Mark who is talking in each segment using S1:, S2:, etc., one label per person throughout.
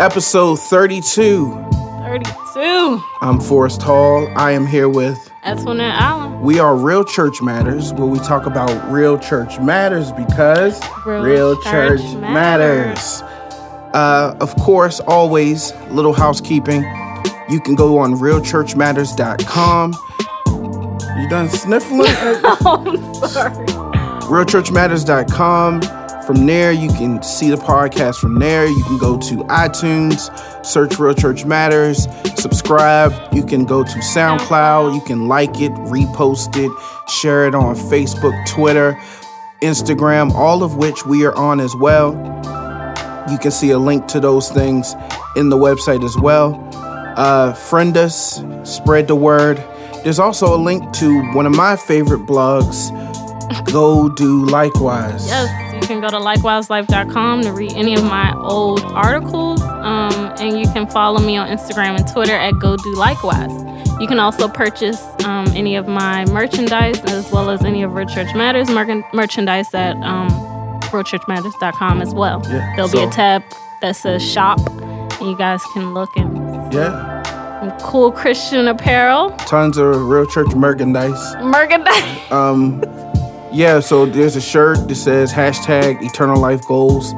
S1: Episode 32.
S2: 32.
S1: I'm Forrest Hall. I am here with.
S2: Antoinette Allen.
S1: We are Real Church Matters, where we talk about real church matters because
S2: Real church
S1: matters. Uh, of course, always little housekeeping. You can go on realchurchmatters.com. You done sniffling?
S2: Oh, I'm sorry.
S1: realchurchmatters.com. From there, you can see the podcast from there. You can go to iTunes, search Real Church Matters, subscribe. You can go to SoundCloud. You can like it, repost it, share it on Facebook, Twitter, Instagram, all of which we are on as well. You can see a link to those things in the website as well. Uh, friend us, spread the word. There's also a link to one of my favorite blogs, Go Do Likewise.
S2: Yes, you can go to likewiselife.com to read any of my old articles. Um, and you can follow me on Instagram and Twitter at Go Do Likewise. You can also purchase um, any of my merchandise as well as any of Real Church Matters mer- merchandise at um, realchurchmatters.com as well.
S1: Yeah,
S2: There'll
S1: so-
S2: be a tab that says shop, and you guys can look and
S1: Yeah,
S2: cool Christian apparel.
S1: tons of real church merchandise.
S2: Merchandise.
S1: Um, yeah, so there's a shirt that says hashtag eternal life goals.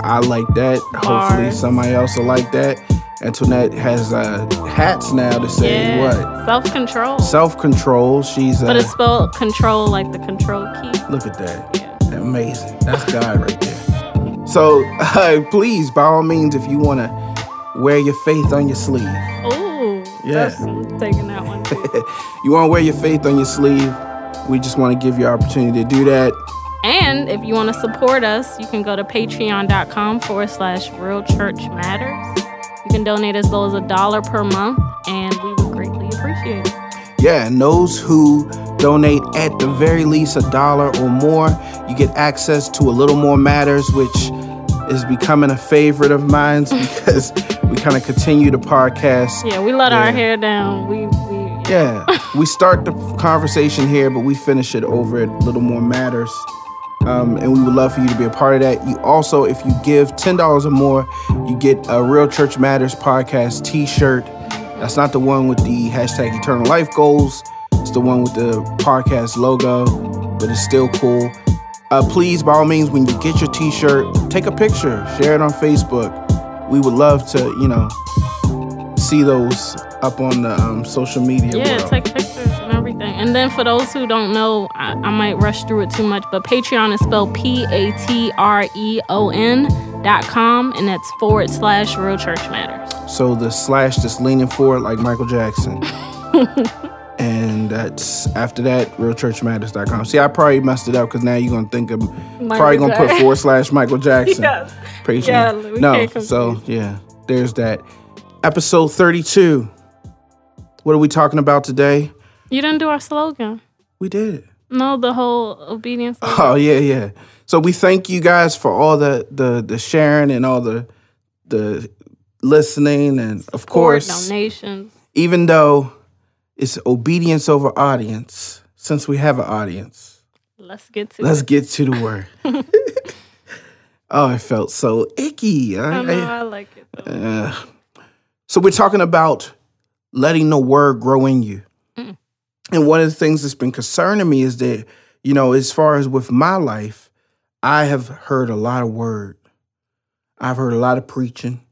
S1: I like that. Hopefully somebody else will like that. Antoinette has uh, hats now to say what?
S2: Self control.
S1: Self control. She's uh,
S2: But it's spelled control like the control key.
S1: look at that.
S2: Yeah.
S1: Amazing. That's God right there. So uh, please, by all means, if you want to wear your faith on your sleeve,
S2: Ooh.
S1: Yeah.
S2: That's, taking that one.
S1: you want to wear your faith on your sleeve. We just want to give you opportunity to do that.
S2: and if you want to support us, you can go to patreon.com forward slash real church matters. You can donate as low as a dollar per month, and we would greatly appreciate it.
S1: Yeah, and those who donate at the very least a dollar or more, you get access to a little more matters, which is becoming a favorite of mine because we kind of continue the podcast.
S2: Yeah, we let
S1: Yeah.
S2: our hair down. We, we
S1: Yeah, we start the conversation here, but we finish it over at Little More Matters. Um, and we would love for you to be a part of that. You also, if you give $10 or more, you get a Real Church Matters podcast t shirt. That's not the one with the hashtag eternal life goals, it's the one with the podcast logo, but it's still cool. Uh, please, by all means, when you get your t shirt, take a picture, share it on Facebook. We would love to, you know, see those up on the um, social media
S2: Yeah,
S1: world.
S2: take pictures and everything. And then for those who don't know, I, I might rush through it too much, but Patreon is spelled P A T R E O N dot com, and that's forward slash Real Church Matters.
S1: So the slash just leaning forward like Michael Jackson. and that's after that, realchurchmatters.com. See, I probably messed it up because now you're gonna think of probably gonna put forward slash Michael Jackson.
S2: Yes.
S1: Patreon.
S2: Yeah, we
S1: no,
S2: can't
S1: so yeah, there's that. Episode 32. What are we talking about today?
S2: You didn't do our slogan.
S1: We did.
S2: No, the whole obedience.
S1: Oh yeah, yeah. So we thank you guys for all the the the sharing and all the the listening and of course
S2: donations.
S1: even though it's obedience over audience, since we have an audience,
S2: Let's get to
S1: let's
S2: it.
S1: get to the word. oh, it felt so icky. I-
S2: I know,
S1: I-
S2: I like it. Though.
S1: uh, so we're talking about letting the word grow in you.
S2: Mm.
S1: And one of the things that's been concerning me is that, you know, as far as with my life, I have heard a lot of word. I've heard a lot of preaching.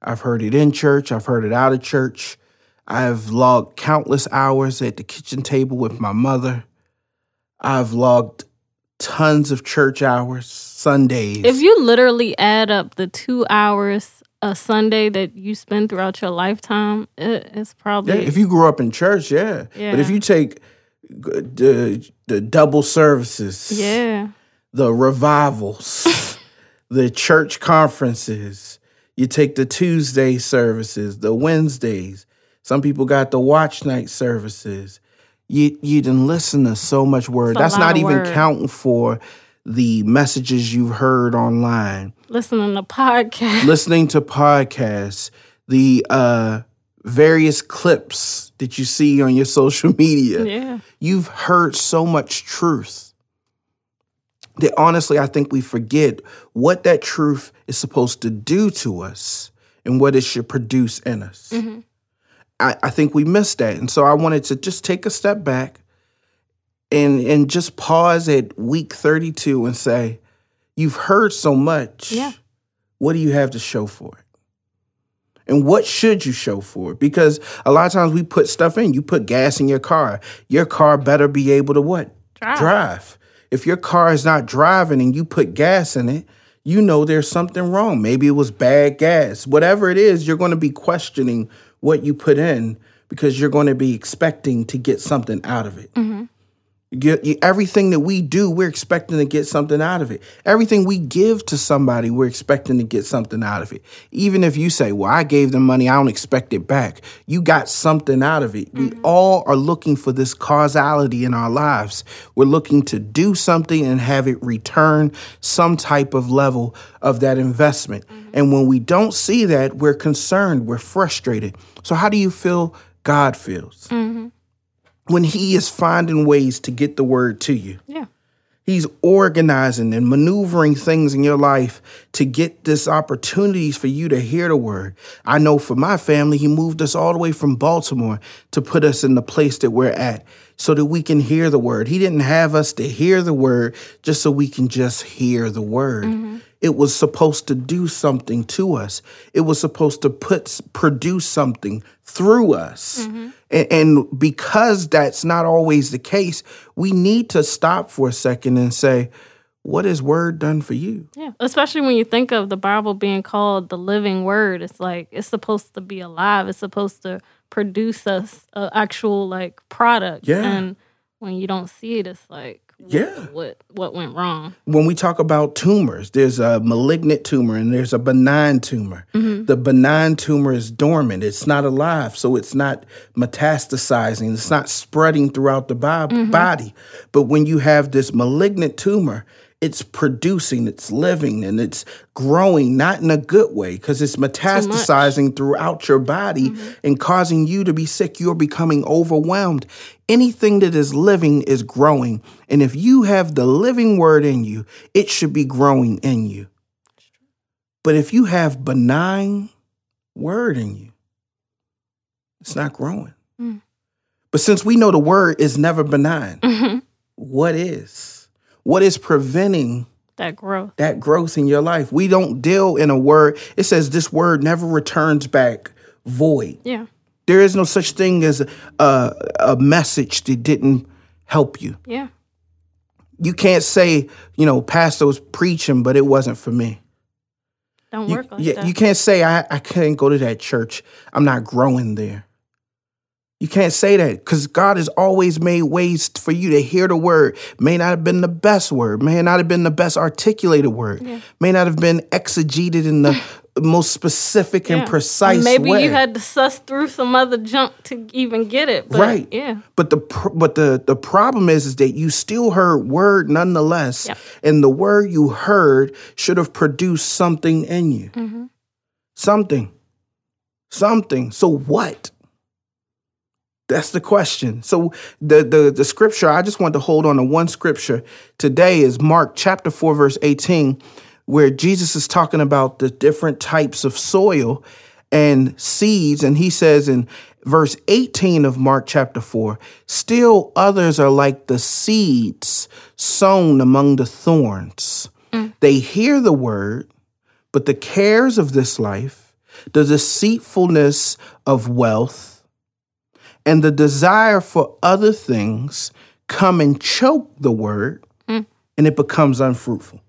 S1: I've heard it in church. I've heard it out of church. I've logged countless hours at the kitchen table with my mother. I've logged tons of church hours, Sundays.
S2: If you literally add up the two hours a Sunday that you spend throughout your lifetime, it, it's
S1: Yeah,
S2: probably
S1: if you grew up in church, yeah. yeah. But if you take the the double services,
S2: yeah.
S1: the revivals, the church conferences, you take the Tuesday services, the Wednesdays. Some people got the watch night services. You you didn't listen to so much word. That's not even
S2: word.
S1: counting for the messages you've heard online
S2: Listening to podcasts.
S1: listening to podcasts, the uh, various clips that you see on your social media.
S2: Yeah.
S1: You've heard so much truth that honestly, I think we forget what that truth is supposed to do to us and what it should produce in us. I, I think we missed that. And so I wanted to just take a step back and and just pause at week 32 and say, You've heard so much.
S2: Yeah.
S1: What do you have to show for it? And what should you show for it? Because a lot of times we put stuff in. You put gas in your car. Your car better be able to what?
S2: Drive.
S1: Drive. If your car is not driving and you put gas in it, you know there's something wrong. Maybe it was bad gas. Whatever it is, you're going to be questioning what you put in because you're going to be expecting to get something out of it. You- you- everything that we do, we're expecting to get something out of it. Everything we give to somebody, we're expecting to get something out of it. Even if you say, Well, I gave them money, I don't expect it back. You got something out of it. We mm-hmm. all are looking for this causality in our lives. We're looking to do something and have it return some type of level of that investment. Mm-hmm. And when we don't see that, we're concerned, we're frustrated. So, how do you feel God feels? Mm-hmm. When he is finding ways to get the word to you.
S2: Yeah.
S1: He's organizing and maneuvering things in your life to get this opportunities for you to hear the word. I know for my family, he moved us all the way from Baltimore to put us in the place that we're at so that we can hear the word. He didn't have us to hear the word just so we can just hear the word. Mm-hmm. It was supposed to do something to us. It was supposed to put produce something through us. Mm-hmm. And, and because that's not always the case, we need to stop for a second and say, what has word done for you?
S2: Yeah. Especially when you think of the Bible being called the living word. It's like it's supposed to be alive. It's supposed to produce us an actual like product.
S1: Yeah.
S2: And when you don't see it, it's like
S1: Yeah.
S2: what what went wrong?
S1: When we talk about tumors, there's a malignant tumor and there's a benign tumor. Mm-hmm. The benign tumor is dormant, it's not alive, so it's not metastasizing, it's not spreading throughout the bo- mm-hmm. body. But when you have this malignant tumor, it's producing, it's living, and it's growing, not in a good way, because it's metastasizing throughout your body and causing you to be sick. You're becoming overwhelmed. Anything that is living is growing. And if you have the living word in you, it should be growing in you. But if you have benign word in you, it's not growing.
S2: Mm.
S1: But since we know the word is never benign,
S2: Mhm.
S1: what is? What is preventing
S2: That growth.
S1: that growth in your life? We don't deal in a word. It says this word never returns back void.
S2: Yeah.
S1: There is no such thing as a, a message that didn't help you.
S2: Yeah.
S1: You can't say, you know, pastor was preaching, but it wasn't for me.
S2: Don't
S1: You,
S2: work like
S1: yeah,
S2: that.
S1: you can't say I, I can't go to that church. I'm not growing there. You can't say that because God has always made ways for you to hear the word. May not have been the best word, may not have been the best articulated word,
S2: Yeah.
S1: may not have been exegeted in the most specific
S2: Yeah.
S1: and precise way.
S2: Maybe
S1: way.
S2: you had to suss through some other junk to even get it. But
S1: Right.
S2: Yeah.
S1: But the pr- but the the problem is is that you still heard word nonetheless,
S2: Yep.
S1: and the word you heard should have produced something in you,
S2: Mm-hmm.
S1: something, something. So what? That's the question. So the the the scripture I just want to hold on to one scripture today is Mark chapter four verse eighteen, where Jesus is talking about the different types of soil and seeds, and he says in verse 18 of Mark chapter 4 still others are like the seeds sown among the thorns. Mm. They hear the word, but the cares of this life, the deceitfulness of wealth, and the desire for other things come and choke the word, and it becomes unfruitful.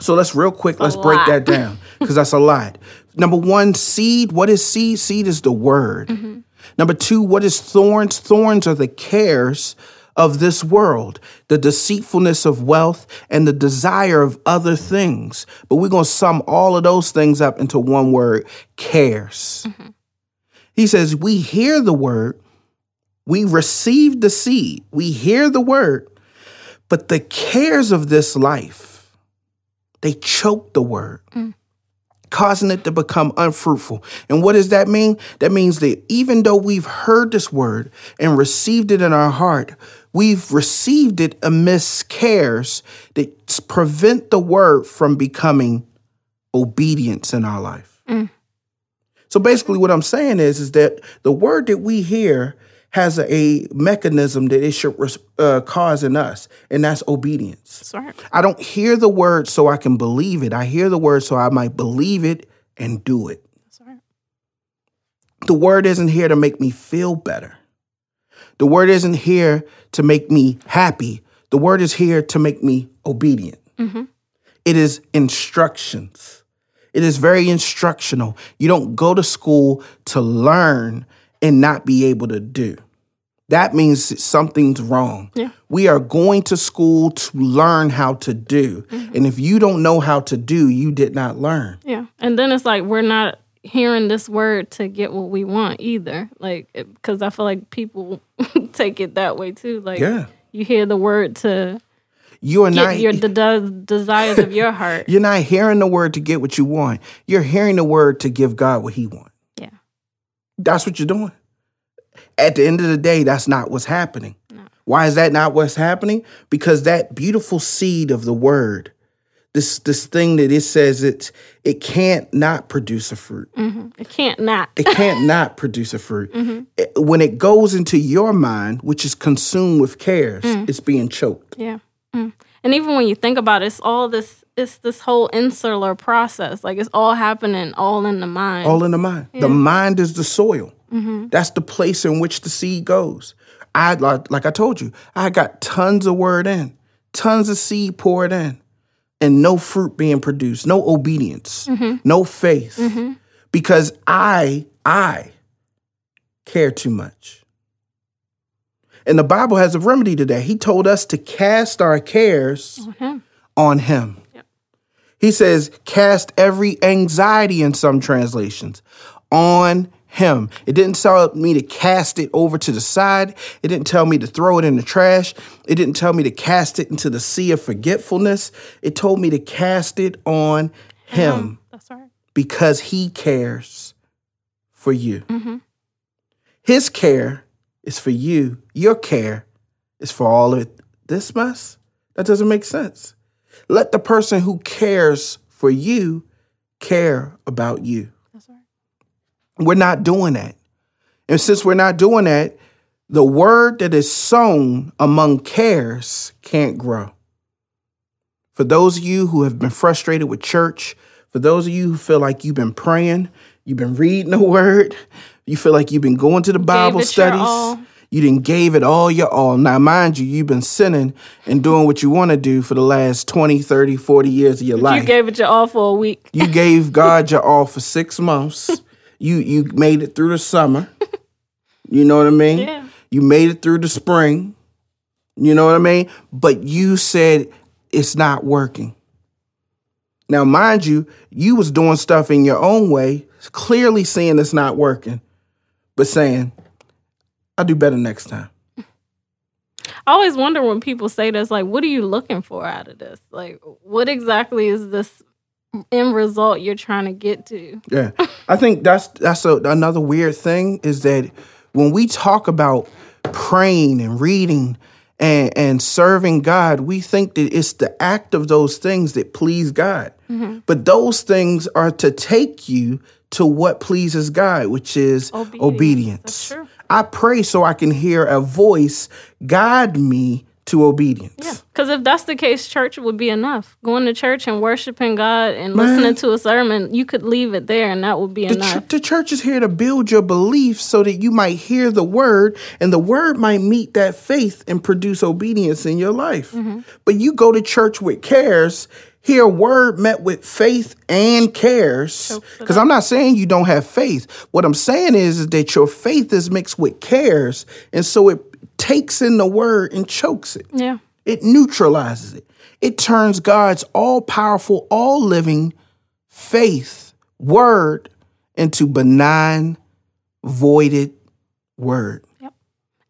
S1: So let's real quick, let's break that down because that's a lot. Number one, seed. What is seed? Seed is the word. Number two, what is thorns? Thorns are the cares of this world, the deceitfulness of wealth, and the desire of other things. But we're going to sum all of those things up into one word cares. He says, We hear the word, we receive the seed, we hear the word, but the cares of this life, they choke the word mm. causing it to become unfruitful. And what does that mean? That means that even though we've heard this word and received it in our heart, we've received it amidst cares that prevent the word from becoming obedience in our life. Mm. So basically, what I'm saying is, is that the word that we hear has a, a mechanism that it should uh, cause in us, and that's obedience.
S2: That's right.
S1: I don't hear the word so I can believe it. I hear the word so I might believe it and do it.
S2: That's right.
S1: The word isn't here to make me feel better. The word isn't here to make me happy. The word is here to make me obedient. It is instructions. It is very instructional. You don't go to school to learn and not be able to do. That means something's wrong.
S2: Yeah.
S1: We are going to school to learn how to do. Mm-hmm. And if you don't know how to do, you did not learn.
S2: Yeah. And then it's like we're not hearing this word to get what we want either. Like, because I feel like people take it that way too. Like,
S1: Yeah.
S2: you hear the word to
S1: You are
S2: get
S1: not
S2: your the de- desires of your heart.
S1: You're not hearing the word to get what you want. You're hearing the word to give God what he wants.
S2: Yeah.
S1: That's what you're doing. At the end of the day, that's not what's happening. Why is that not what's happening? Because that beautiful seed of the word, this this thing that it says it it can't not produce a fruit. Mm-hmm.
S2: It can't not.
S1: It can't not produce a fruit. Mm-hmm. It- when it goes into your mind, which is consumed with cares, mm. it's being choked.
S2: Yeah. Mm. And even when you think about it, it's all this it's this whole insular process. Like it's all happening all in the mind.
S1: All in the mind. The mind is the soil. Mm-hmm. That's the place in which the seed goes. I like, like I told you, I got tons of word in, tons of seed poured in, and no fruit being produced, no obedience, mm-hmm. no faith, mm-hmm. because I I care too much. And the Bible has a remedy to that. He told us to cast our cares
S2: Mhm.
S1: on him.
S2: Yep.
S1: He says, cast every anxiety in some translations on him. It didn't tell me to cast it over to the side. It didn't tell me to throw it in the trash. It didn't tell me to cast it into the sea of forgetfulness. It told me to cast it on him
S2: That's right.
S1: because he cares for you.
S2: Mhm.
S1: His care is for you. Your care is for all of this mess. That doesn't make sense. Let the person who cares for you care about you.
S2: That's right.
S1: We're not doing that. And since we're not doing that, the word that is sown among cares can't grow. For those of you who have been frustrated with church, for those of you who feel like you've been praying, you've been reading the word, you feel like you've been going to the Bible studies, you didn't gave it all your all. Now, mind you, you've been sinning and doing what you want to do for the last 20, 30, 40 years of your life.
S2: You gave it your all for a week.
S1: You gave God your all for six months. You you made it through the summer. You know what I mean?
S2: Yeah.
S1: You made it through the spring. You know what I mean? But you said it's not working. Now, mind you, you was doing stuff in your own way, clearly seeing it's not working, but saying, I'll do better next time.
S2: I always wonder when people say this, like, what are you looking for out of this? Like, what exactly is this end result you're trying to get to?
S1: Yeah, I think that's that's a, another weird thing is that when we talk about praying and reading and and serving God, we think that it's the act of those things that please God. Mm-hmm. But those things are to take you to what pleases God, which is
S2: Obedience.
S1: obedience. I pray so I can hear a voice guide me to obedience.
S2: Yeah. Because if that's the case, church would be enough. Going to church and worshiping God and
S1: Man.
S2: listening to a sermon, you could leave it there and that would be
S1: The,
S2: enough.
S1: ch- the church is here to build your belief so that you might hear the word and the word might meet that faith and produce obedience in your life.
S2: Mm-hmm.
S1: But you go to church with cares, hear word met with faith and cares. Because I'm not saying you don't have faith. What I'm saying is, is that your faith is mixed with cares. And so it takes in the word and chokes it.
S2: yeah.
S1: It neutralizes it. It turns God's all powerful, all living faith, word, into benign, voided word.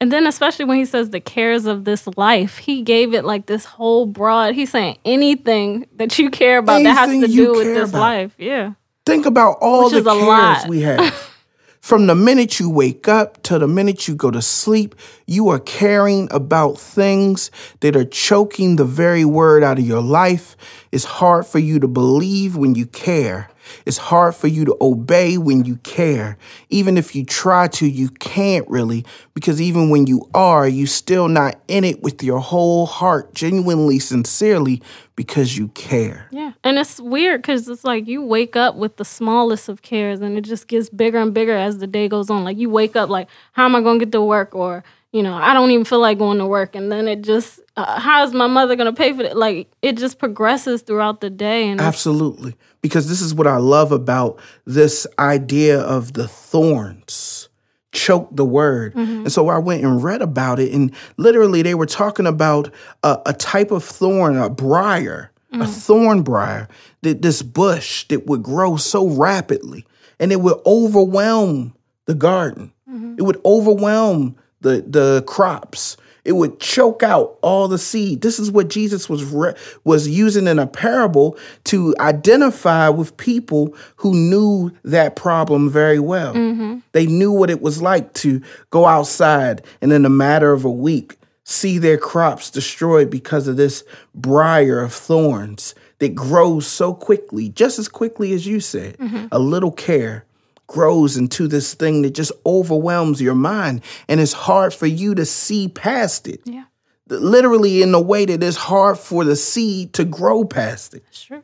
S2: And then, especially when he says the cares of this life, he gave it like this whole broad. He's saying anything that you care about that has to do with this
S1: about.
S2: life. Yeah.
S1: Think about all
S2: Which
S1: the cares
S2: lot.
S1: we have. From the minute you wake up to the minute you go to sleep, you are caring about things that are choking the very word out of your life. It's hard for you to believe when you care It's hard for you to obey when you care. Even if you try to, you can't really, because even when you are, you still not in it with your whole heart, genuinely, sincerely, because you care.
S2: Yeah. And it's weird because it's like you wake up with the smallest of cares and it just gets bigger and bigger as the day goes on. Like you wake up like, how am I going to get to work? Or, you know, I don't even feel like going to work. And then it just, uh, how is my mother going to pay for it? Like it just progresses throughout the day. And
S1: Absolutely. Because this is what I love about this idea of the thorns choke the word. Mm-hmm. And so I went and read about it, and literally they were talking about a, a type of thorn, a briar, mm. a thorn briar, that this bush that would grow so rapidly, and it would overwhelm the garden. Mm-hmm. It would overwhelm the the crops. It would choke out all the seed. This is what Jesus was re- was using in a parable to identify with people who knew that problem very well. Mm-hmm. They knew what it was like to go outside and in a matter of a week see their crops destroyed because of this briar of thorns that grows so quickly, just as quickly as you said. Mm-hmm. A little care grows into this thing that just overwhelms your mind and it's hard for you to see past it.
S2: Yeah.
S1: Literally in a way that it's hard for the seed to grow past it.
S2: Sure.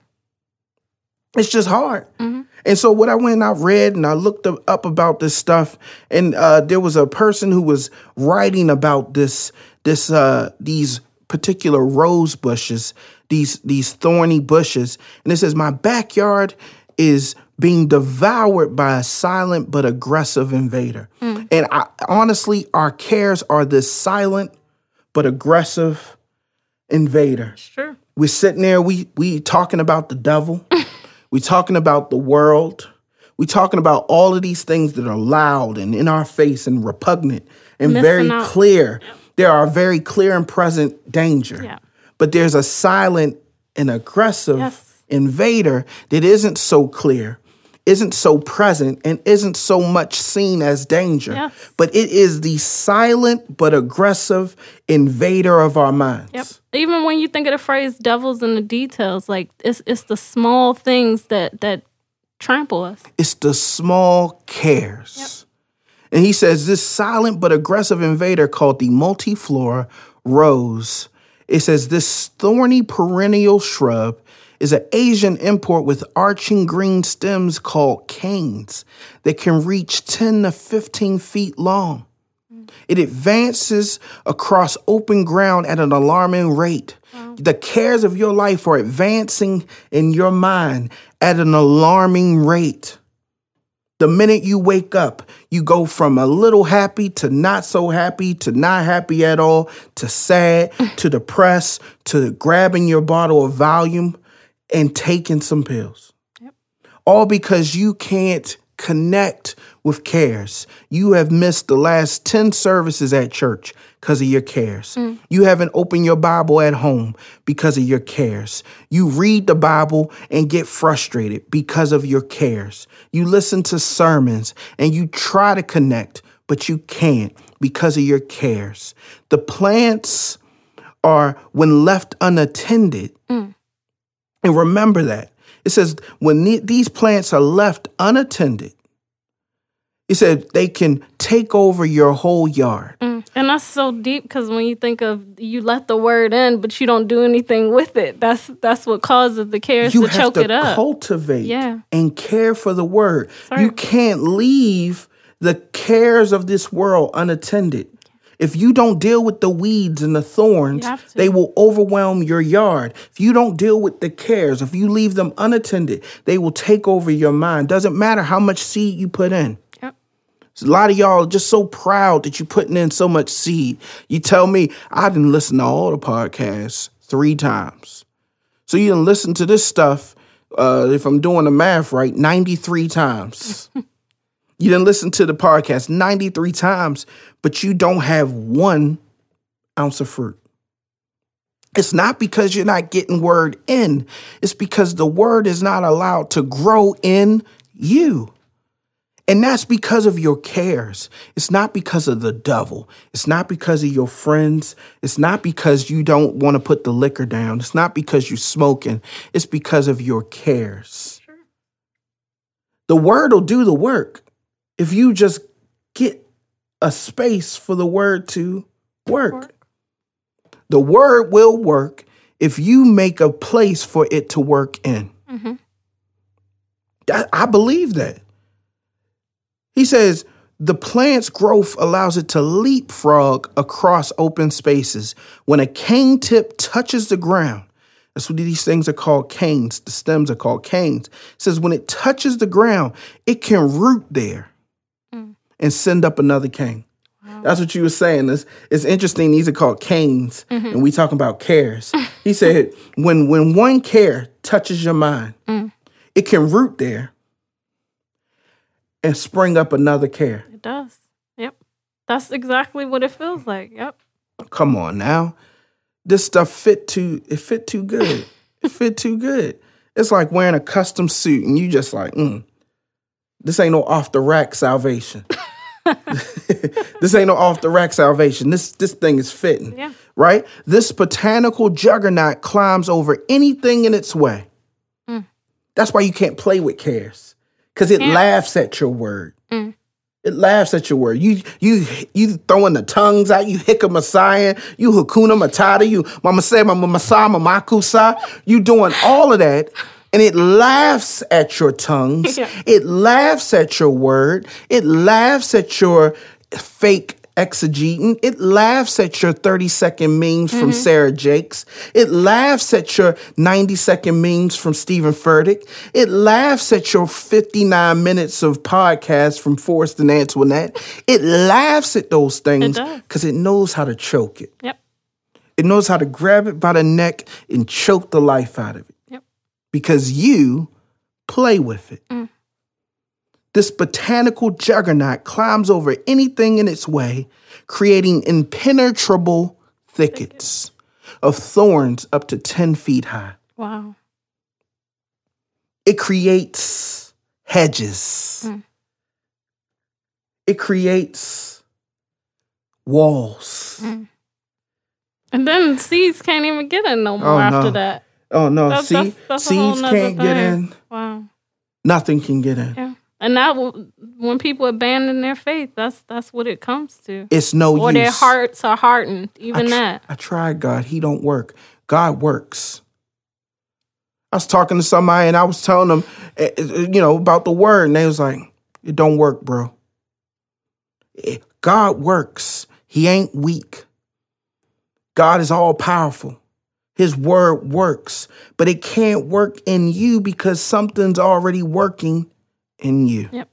S1: It's just hard. Mm-hmm. And so what I went and I read and I looked up about this stuff and uh, there was a person who was writing about this this uh, these particular rose bushes, these these thorny bushes, and it says my backyard is being devoured by a silent but aggressive invader. Mm. And I, honestly, our cares are this silent but aggressive invader.
S2: Sure.
S1: We're sitting there, we we talking about the devil. we talking about the world. We talking about all of these things that are loud and in our face and repugnant and Missing very out. clear. Yep. There are very clear and present danger.
S2: Yeah.
S1: But there's a silent and aggressive yes. invader that isn't so clear isn't so present and isn't so much seen as danger, yes. but it is the silent but aggressive invader of our minds.
S2: Yep. Even when you think of the phrase "devils in the details," like it's it's the small things that that trample us.
S1: It's the small cares. Yep. And he says this silent but aggressive invader called the multiflora rose. It says this thorny perennial shrub is an Asian import with arching green stems called canes that can reach 10 to 15 feet long. It advances across open ground at an alarming rate. Wow. The cares of your life are advancing in your mind at an alarming rate. The minute you wake up, you go from a little happy to not so happy to not happy at all to sad to depressed to grabbing your bottle of Valium and taking some pills. Yep. All because you can't connect with cares. You have missed the last 10 services at church because of your cares. Mm. You haven't opened your Bible at home because of your cares. You read the Bible and get frustrated because of your cares. You listen to sermons and you try to connect, but you can't because of your cares. The plants are, when left unattended, mm. And remember that. It says when these plants are left unattended, it said they can take over your whole yard.
S2: Mm. And that's so deep because when you think of you let the word in, but you don't do anything with it, that's that's what causes the cares
S1: you
S2: to choke
S1: to
S2: it up.
S1: Cultivate
S2: yeah.
S1: and care for the word. Sorry. You can't leave the cares of this world unattended. If you don't deal with the weeds and the thorns, they will overwhelm your yard. If you don't deal with the cares, if you leave them unattended, they will take over your mind. Doesn't matter how much seed you put in. Yep. A lot of y'all are just so proud that you're putting in so much seed. You tell me I didn't listen to all the podcasts three times. So you didn't listen to this stuff, uh, if I'm doing the math right, 93 times. You didn't listen to the podcast 93 times, but you don't have one ounce of fruit. It's not because you're not getting word in, it's because the word is not allowed to grow in you. And that's because of your cares. It's not because of the devil. It's not because of your friends. It's not because you don't want to put the liquor down. It's not because you're smoking. It's because of your cares. The word will do the work if you just get a space for the word to work. The word will work if you make a place for it to work in.
S2: hmm
S1: That- I believe that. He says the plant's growth allows it to leapfrog across open spaces. When a cane tip touches the ground, that's what these things are called canes. The stems are called canes. It says when it touches the ground, it can root there. And send up another cane. That's what you were saying. It's, it's interesting. These are called canes, and we talking about cares. He said when when one care touches your mind,
S2: Mm.
S1: it can root there and spring up another care.
S2: It does. Yep. That's exactly what it feels like. Yep.
S1: Come on now. This stuff fit too it fit too good. it fit too good. It's like wearing a custom suit and you just like, mm, this ain't no off the rack salvation. this ain't no off the rack salvation. This this thing is fitting.
S2: Yeah.
S1: Right? This botanical juggernaut climbs over anything in its way.
S2: Mm.
S1: That's why you can't play with cares. Because it
S2: Can't.
S1: laughs at your word.
S2: Mm.
S1: It laughs at your word. You you you throwing the tongues out. You hicka messiah. You hakuna matata. You mama say mama masa mama kusa. You doing all of that, and it laughs at your tongues.
S2: Yeah.
S1: It laughs at your word. It laughs at your fake exegeting. It laughs at your 30 second memes from mm-hmm. Sarah Jakes. It laughs at your 90 second memes from Steven Furtick. It laughs at your 59 minutes of podcast from Forrest and Antoinette. It laughs at those things because it knows how to choke it.
S2: Yep.
S1: It knows how to grab it by the neck and choke the life out of it. Because you play with it.
S2: Mm.
S1: This botanical juggernaut climbs over anything in its way, creating impenetrable thickets of thorns up to 10 feet high.
S2: Wow.
S1: It creates hedges.
S2: Mm.
S1: It creates walls.
S2: Mm. And then seeds can't even get in no more
S1: Oh,
S2: after
S1: no.
S2: that.
S1: Oh no,
S2: That's-
S1: see,
S2: that's- that's
S1: seeds can't get in.
S2: Wow.
S1: Nothing can get in.
S2: Yeah. And now when people abandon their faith, that's that's what it comes to.
S1: It's no use.
S2: Or
S1: use.
S2: their hearts are hardened,
S1: I
S2: even
S1: tr-
S2: that.
S1: I tried God. He don't work. God works. I was talking to somebody and I was telling them, eh, eh, you know, about the word, and they was like, "It don't work, bro. Eh, God works. He ain't weak. God is all powerful. His word works, but it can't work in you because something's already working in you.
S2: Yep.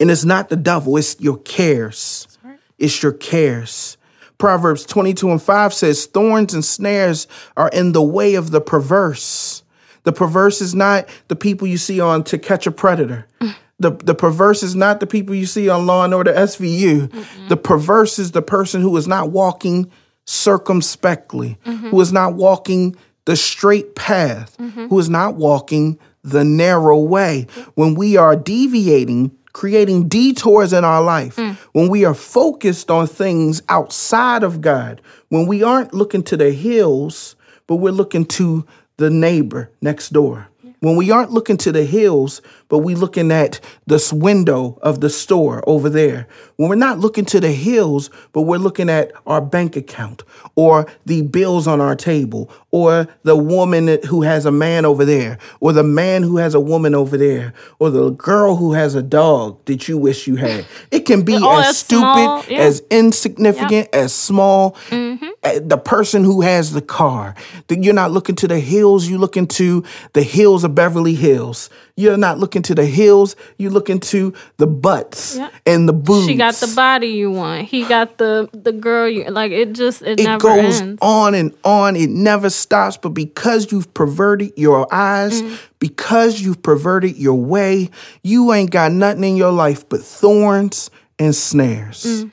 S1: And it's not the devil, it's your cares.
S2: Right.
S1: It's your cares. Proverbs 22 and 5 says, Thorns and snares are in the way of the perverse. The perverse is not the people you see on To Catch a Predator. The, the perverse is not the people you see on Law and Order SVU. The perverse is the person who is not walking circumspectly, mm-hmm. who is not walking the straight path, mm-hmm. who is not walking the narrow way. When we are deviating, creating detours in our life, mm. when we are focused on things outside of God, when we aren't looking to the hills, but we're looking to the neighbor next door. When we aren't looking to the hills, but we looking at this window of the store over there. When we're not looking to the hills, but we're looking at our bank account or the bills on our table or the woman who has a man over there or the man who has a woman over there or the girl who has a dog that you wish you had. It can be
S2: Oh,
S1: as stupid,
S2: small, yeah.
S1: as insignificant, as small.
S2: Mm-hmm.
S1: Uh, The person who has the car. That you're not looking to the hills, you looking to the hills of Beverly Hills. You're not looking to the hills, you look into the butts
S2: Yeah.
S1: and the boobs.
S2: She got the body you want. He got the the girl you like. It just it,
S1: it
S2: never
S1: goes
S2: ends.
S1: on and on. It never stops. But because you've perverted your eyes,
S2: Mm.
S1: because you've perverted your way, you ain't got nothing in your life but thorns and snares.
S2: Mm.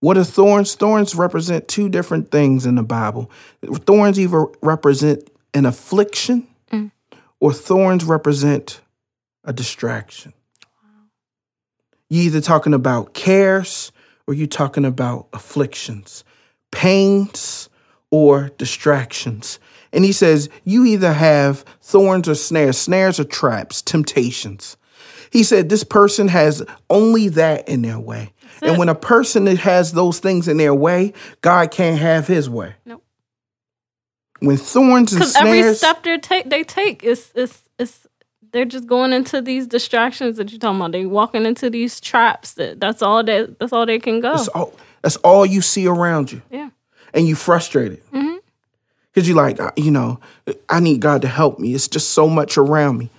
S1: What are thorns? Thorns represent two different things in the Bible. Thorns either represent an affliction
S2: Mm.
S1: Or thorns represent a distraction. you either talking about cares or you talking about afflictions, pains or distractions. And he says, You either have thorns or snares, snares or traps, temptations. He said, This person has only that in their way. And when a person has those things in their way, God can't have his way.
S2: Nope.
S1: When thorns and
S2: Because every step they take, they take is is is they're just going into these distractions that you're talking about. They walking into these traps. That that's all they that's all they can go.
S1: that's, all, that's all you see around you.
S2: yeah.
S1: And you frustrated.
S2: Mm-hmm.
S1: Because you're like, "Uh, you know, I need God to help me. It's just so much around me.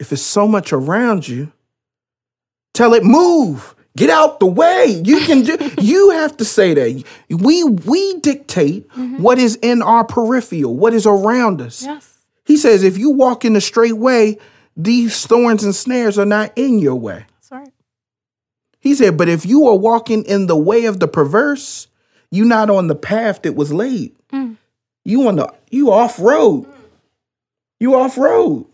S1: If it's so much around you, tell it move. Get out the way. You can do you have to say that. We we dictate
S2: Mm-hmm.
S1: what is in our peripheral, what is around us.
S2: Yes.
S1: He says if you walk in the straight way, these thorns and snares are not in your way.
S2: That's right.
S1: He said, but if you are walking in the way of the perverse, you not on the path that was laid. You on the you off road. You off road.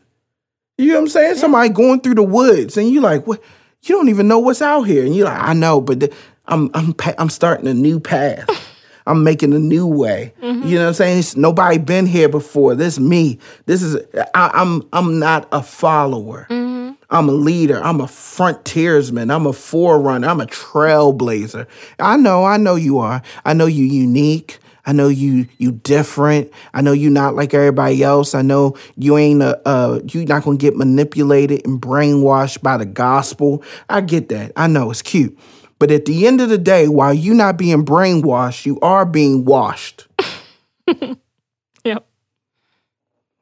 S1: You know what I'm saying? Somebody going through the woods and you like, what? You don't even know what's out here, and you're like, I know, but I'm I'm pa- I'm starting a new path. I'm making a new way. Mm-hmm. You know what I'm saying? It's, nobody been here before. This me. This is I, I'm I'm not a follower. Mm-hmm. I'm a leader. I'm a frontiersman. I'm a forerunner. I'm a trailblazer. I know, I know you are. I know you're unique. I know you you different. I know you not like everybody else. I know you ain't a uh you not gonna get manipulated and brainwashed by the gospel. I get that. I know it's cute. But at the end of the day, while you not being brainwashed, you are being washed.
S2: Yep.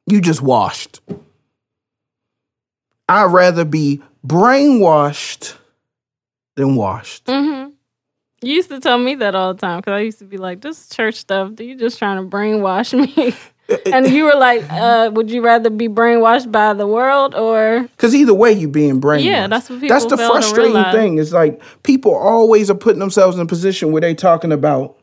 S1: You just washed. I'd rather be brainwashed than washed.
S2: Mm-hmm. You used to tell me that all the time because I used to be like, "This church stuff, you just trying to brainwash me." and you were like, uh, "Would you rather be brainwashed by the world or?"
S1: Because either way, you being brainwashed.
S2: Yeah, that's what people. That's the
S1: frustrating thing. Is like people always are putting themselves in a position where they talking about.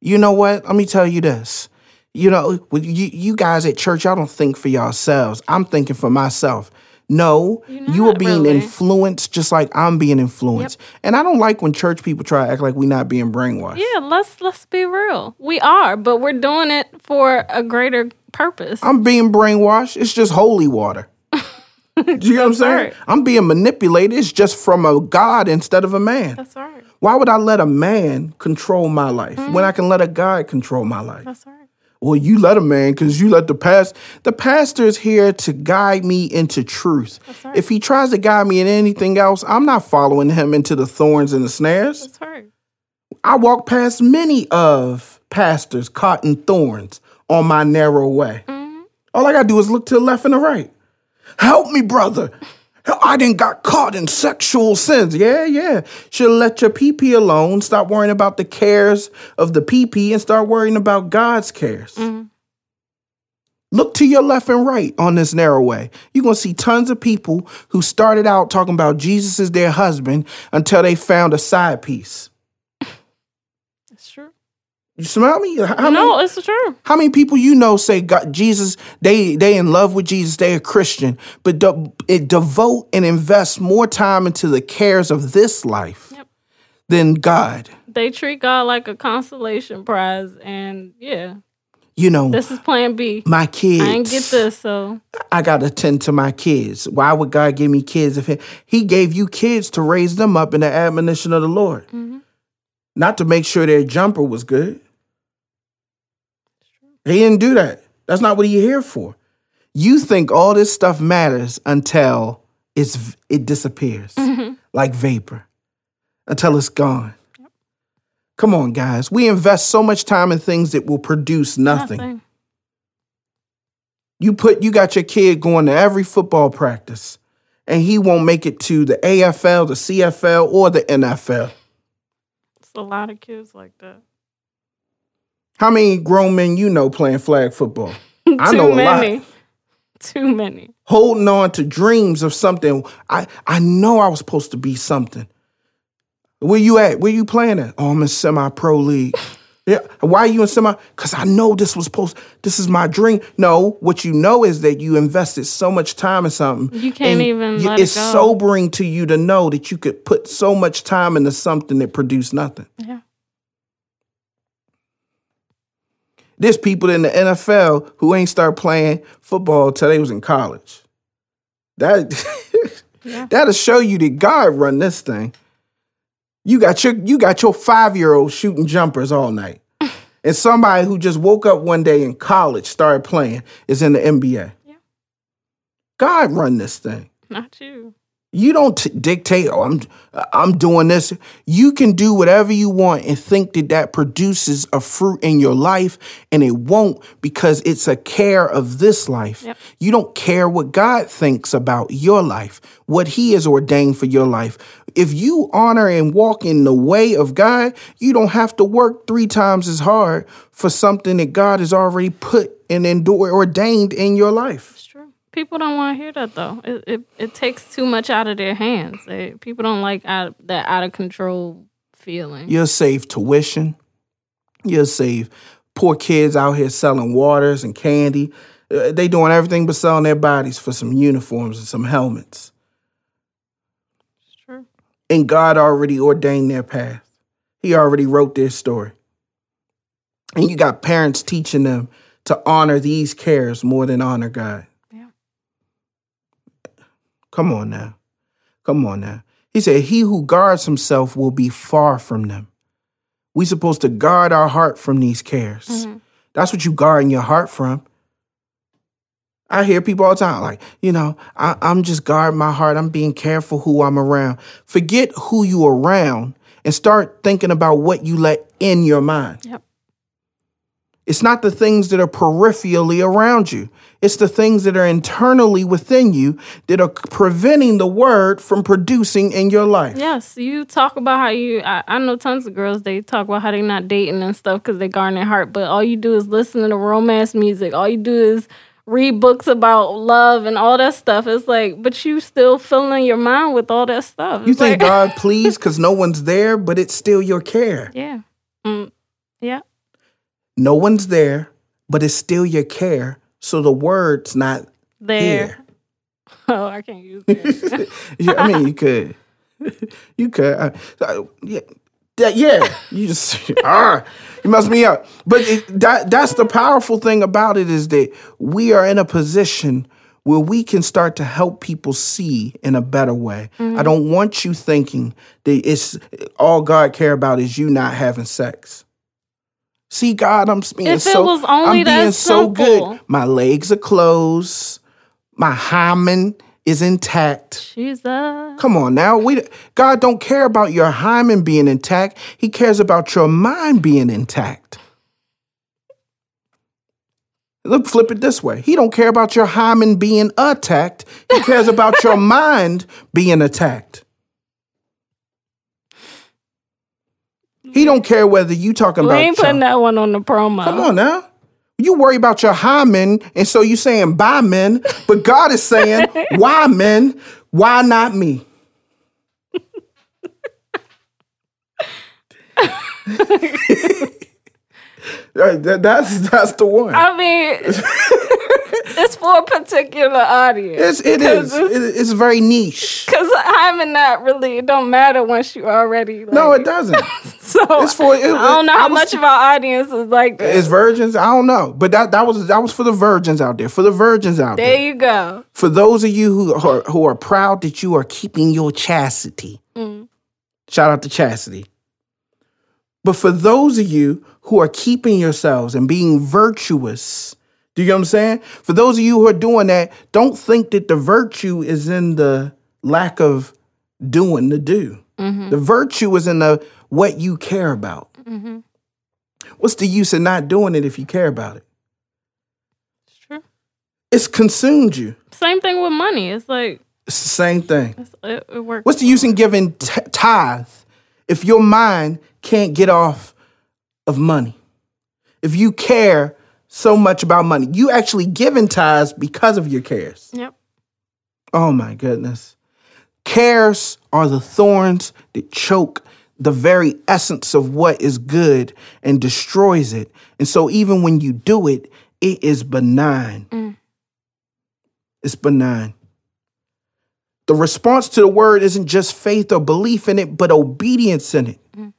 S1: You know what? Let me tell you this. You know, you, you guys at church, y'all don't think for yourselves. I'm thinking for myself. No, you are being
S2: really.
S1: influenced just like I'm being influenced. And I don't like when church people try to act like we're not being brainwashed.
S2: Yeah, let's let's be real. We are, but we're doing it for a greater purpose.
S1: I'm being brainwashed. It's just holy water. Do you know what I'm saying?
S2: right.
S1: I'm being manipulated. It's just from a God instead of a man.
S2: That's right.
S1: Why would I let a man control my life mm-hmm. when I can let a God control my life?
S2: That's right.
S1: Well, you let a man because you let the past. The pastor is here to guide me into truth.
S2: right.
S1: If he tries to guide me in anything else, I'm not following him into the thorns and the snares.
S2: That's right.
S1: I walk past many of pastors caught in thorns on my narrow way. Mm-hmm. All I gotta do is look to the left and the right. Help me, brother. I didn't got caught in sexual sins. Yeah, yeah. Should let your PP alone. Stop worrying about the cares of the PP and start worrying about God's cares. Mm-hmm. Look to your left and right on this narrow way. You're going to see tons of people who started out talking about Jesus as their husband until they found a side piece. You smell me? How
S2: no,
S1: many,
S2: it's true.
S1: how many people you know say God, Jesus, they they in love with Jesus, they a Christian, but de- it devote and invest more time into the cares of this life
S2: Yep.
S1: than God.
S2: They treat God like a consolation prize, and yeah,
S1: You know,
S2: this is Plan B.
S1: my kids.
S2: I didn't get this, so
S1: I got to tend to my kids. Why would God give me kids if he, he gave you kids to raise them up in the admonition of the Lord? Mm-hmm. Not to make sure their jumper was good. He didn't do that. That's not what he here for. You think all this stuff matters until it's it disappears mm-hmm. like vapor, until it's gone. Come on, guys. We invest so much time in things that will produce nothing.
S2: nothing.
S1: You put you got your kid going to every football practice, and he won't make it to the AFL, the CFL, or the NFL.
S2: It's a lot of kids like that.
S1: How many grown men you know playing flag football? I know a
S2: many.
S1: lot.
S2: Too many.
S1: Holding on to dreams of something. I I know I was supposed to be something. Where you at? Where you playing at? Oh, I'm in semi pro league. Yeah. Why are you in semi? Because I know this was supposed. This is my dream. No, what you know is that you invested so much time in something.
S2: You can't even
S1: you-
S2: it
S1: It's
S2: go.
S1: sobering to you to know that you could put so much time into something that produced nothing.
S2: Yeah.
S1: There's people in the NFL who ain't start playing football till they was in college. That
S2: Yeah.
S1: that'll show you that God run this thing. You got your you got your five year old shooting jumpers all night, and somebody who just woke up one day in college started playing is in the NBA.
S2: Yeah.
S1: God run this thing.
S2: Not you.
S1: You don't t- dictate. Oh, I'm I'm doing this. You can do whatever you want and think that that produces a fruit in your life, and it won't because it's a care of this life.
S2: Yep.
S1: You don't care what God thinks about your life, what He has ordained for your life. If you honor and walk in the way of God, you don't have to work three times as hard for something that God has already put and endure, ordained in your life.
S2: People don't want to hear that though. It, it it takes too much out of their hands. They, people don't like out, that out of control feeling.
S1: You'll save tuition. You'll save poor kids out here selling waters and candy. Uh, they doing everything but selling their bodies for some uniforms and some helmets.
S2: It's true.
S1: And God already ordained their path. He already wrote their story. And you got parents teaching them to honor these cares more than honor God. Come on now. Come on now. He said, He who guards himself will be far from them. We supposed to guard our heart from these cares.
S2: Mhm.
S1: That's what you guarding your heart from. I hear people all the time, like, you know, I, I'm just guarding my heart. I'm being careful who I'm around. Forget who you around and start thinking about what you let in your mind.
S2: Yep.
S1: It's not the things that are peripherally around you. It's the things that are internally within you that are preventing the word from producing in your life.
S2: Yes, you talk about how you. I, I know tons of girls. They talk about how they're not dating and stuff because they guard their heart. But all you do is listen to romance music. All you do is read books about love and all that stuff. It's like, but you still filling your mind with all that stuff.
S1: You
S2: It's
S1: think
S2: like-
S1: God pleased because no one's there, but it's still your care.
S2: Yeah. Mm, yeah.
S1: No one's there, but it's still your care. So the word's not
S2: There.
S1: here.
S2: Oh, I can't use that.
S1: Yeah, I mean, you could, you could, uh, uh, yeah, that, yeah. You just, ah, you mess me up. But it, that that's the powerful thing about it is that we are in a position where we can start to help people see in a better way. I don't want you thinking that it's all God care about is you not having sex. See, God, I'm being
S2: If it
S1: so,
S2: was only
S1: I'm being so good. My legs are closed. My hymen is intact.
S2: Jesus.
S1: Come on now. We God don't care about your hymen being intact. He cares about your mind being intact. Look, flip it this way. He don't care about your hymen being attacked. He cares about your mind being attacked. He don't care whether you talking
S2: We
S1: about
S2: ain't
S1: your-
S2: putting that one on the promo.
S1: Come on now. You worry about your high men, and so you saying bye men, but God is saying, why men? Why not me? That- that's that's the one.
S2: I mean, it's for a particular audience.
S1: It's it is it, it's very niche.
S2: Because I'm not really, it don't matter once you already. Like,
S1: No, it doesn't.
S2: So
S1: It's for- it-
S2: I don't know
S1: I
S2: how
S1: was-
S2: much of our audience is like that.
S1: It's virgins. I don't know, but that that was that was for the virgins out there. For the virgins out
S2: There
S1: there.
S2: you go.
S1: For those of you who are who are proud that you are keeping your chastity.
S2: Mm.
S1: Shout out to chastity. But for those of you who are keeping yourselves and being virtuous, do you get what I'm saying? For those of you who are doing that, don't think that the virtue is in the lack of doing the do.
S2: Mm-hmm.
S1: The virtue is in the what you care about.
S2: Mm-hmm.
S1: What's the use of not doing it if you care about it?
S2: It's true.
S1: It's consumed you.
S2: Same thing with money. It's like,
S1: It's the same thing.
S2: it, it works.
S1: What's the use in giving t- tithe if your mind can't get off of money? If you care so much about money, you actually giving tithes because of your cares.
S2: Yep.
S1: Oh my goodness. Cares are the thorns that choke the very essence of what is good and destroys it. And so even when you do it, it is benign.
S2: Mm.
S1: It's benign. The response to the word isn't just faith or belief in it, but obedience in it.
S2: Mm.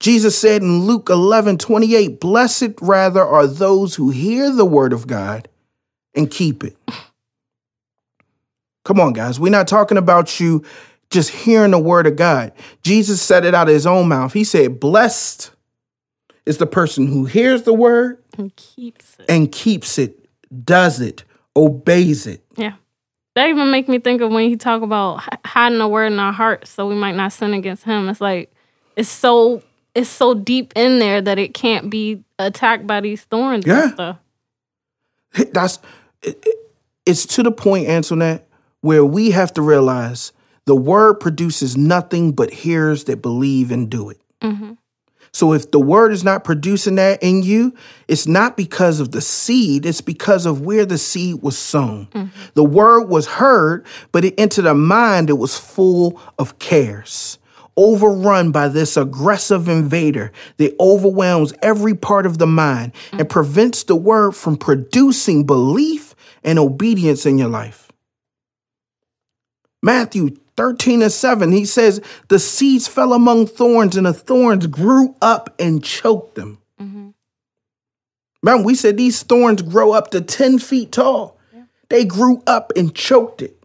S1: Jesus said in Luke 11 28, Blessed rather are those who hear the word of God and keep it. Come on, guys. We're not talking about you just hearing the word of God. Jesus said it out of his own mouth. He said, Blessed is the person who hears the word
S2: And keeps it.
S1: and keeps it, does it, obeys it.
S2: Yeah. That even make me think of when he talk about hiding the word in our hearts so we might not sin against him. It's like it's so it's so deep in there that it can't be attacked by these thorns
S1: Yeah.
S2: and stuff.
S1: That's it- it- it's to the point, Antoinette, where we have to realize the word produces nothing but hearers that believe and do it. Mm-hmm. So if the word is not producing that in you, it's not because of the seed, it's because of where the seed was sown. Mm-hmm. The word was heard, but it entered a mind that was full of cares. Overrun by this aggressive invader that overwhelms every part of the mind and prevents the word from producing belief and obedience in your life. Matthew 13 and 7, he says, The seeds fell among thorns, and the thorns grew up and choked them. Mm-hmm. Remember, we said these thorns grow up to 10 feet tall. They grew up and choked it.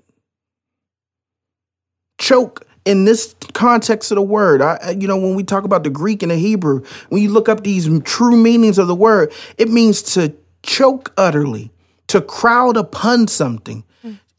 S1: Choke in this context of the word, I, you know, when we talk about the Greek and the Hebrew, when you look up these true meanings of the word, it means to choke utterly, to crowd upon something.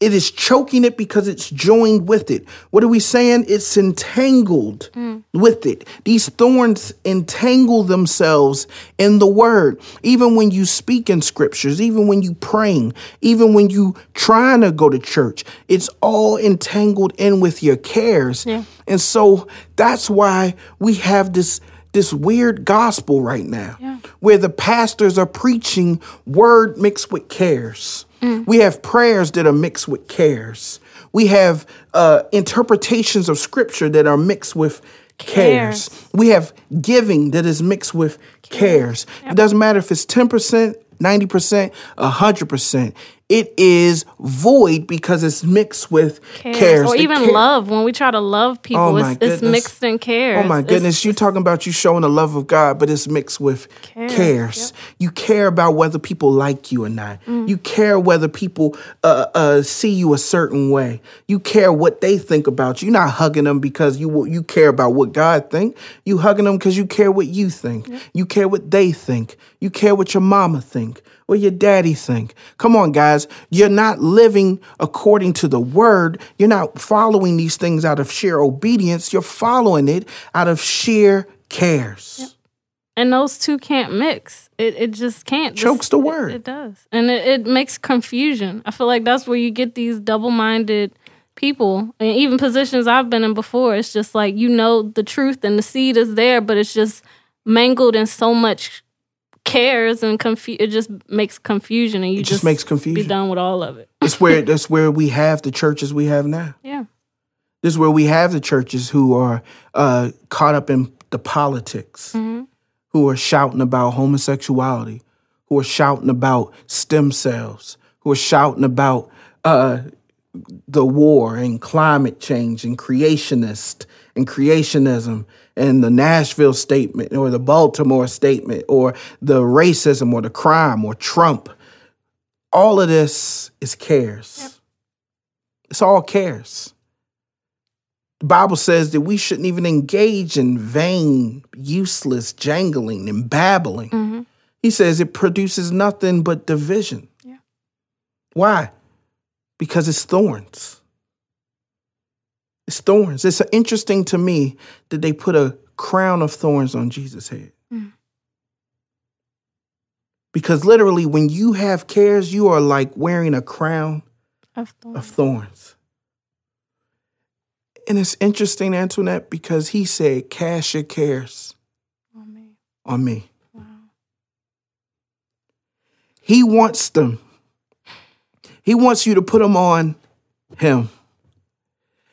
S1: It is choking it because it's joined with it. What are we saying? It's entangled mm. with it. These thorns entangle themselves in the word. Even when you speak in scriptures, even when you praying, even when you trying to go to church, it's all entangled in with your cares.
S2: Yeah.
S1: And so that's why we have this this weird gospel right now
S2: Yeah.
S1: where the pastors are preaching word mixed with cares. We have prayers that are mixed with cares. We have uh, interpretations of scripture that are mixed with cares.
S2: Cares.
S1: We have giving that is mixed with cares. It doesn't matter if it's 10%, 90%, 100%. It is void because it's mixed with cares.
S2: Or
S1: The
S2: even
S1: care-
S2: love. When we try to love people,
S1: Oh,
S2: it's, it's mixed in cares.
S1: Oh my
S2: It's-
S1: goodness, you talking about you showing the love of God, but it's mixed with cares.
S2: Cares,
S1: You care about whether people like you or not.
S2: Mm.
S1: You care whether people uh, uh, see you a certain way. You care what they think about you. You're not hugging them because you you care about what God think. You hugging them because you care what you think. You care what they think. You care what your mama think. What your daddy think. Come on, guys. You're not living according to the word. You're not following these things out of sheer obedience. You're following it out of sheer cares.
S2: and those two can't mix. It it just can't. This-
S1: Chokes the
S2: it-
S1: word.
S2: It, does, and it, it makes confusion. I feel like that's where you get these double minded people, and even positions I've been in before. It's just like you know the truth and the seed is there, but it's just mangled in so much cares and confu- It just makes confusion, and you
S1: It just makes confusion.
S2: Be done with all of it.
S1: It's where that's where we have the churches we have now.
S2: Yeah.
S1: This is where we have the churches who are uh, caught up in the politics, who are shouting about homosexuality, who are shouting about stem cells, who are shouting about uh, the war and climate change and creationist and creationism and the Nashville statement or the Baltimore statement or the racism or the crime or Trump. All of this is cares. It's all cares. The Bible says that we shouldn't even engage in vain, useless jangling and babbling.
S2: hmm
S1: He says it produces nothing but division.
S2: Yeah.
S1: Why? Because it's thorns. It's thorns. It's interesting to me that they put a crown of thorns on Jesus' head.
S2: Mm.
S1: Because literally, when you have cares, you are like wearing a crown
S2: Of thorns.
S1: of thorns. And it's interesting, Antoinette, because he said, Cast your cares
S2: on me.
S1: on me.
S2: Wow.
S1: He wants them. He wants you to put them on him.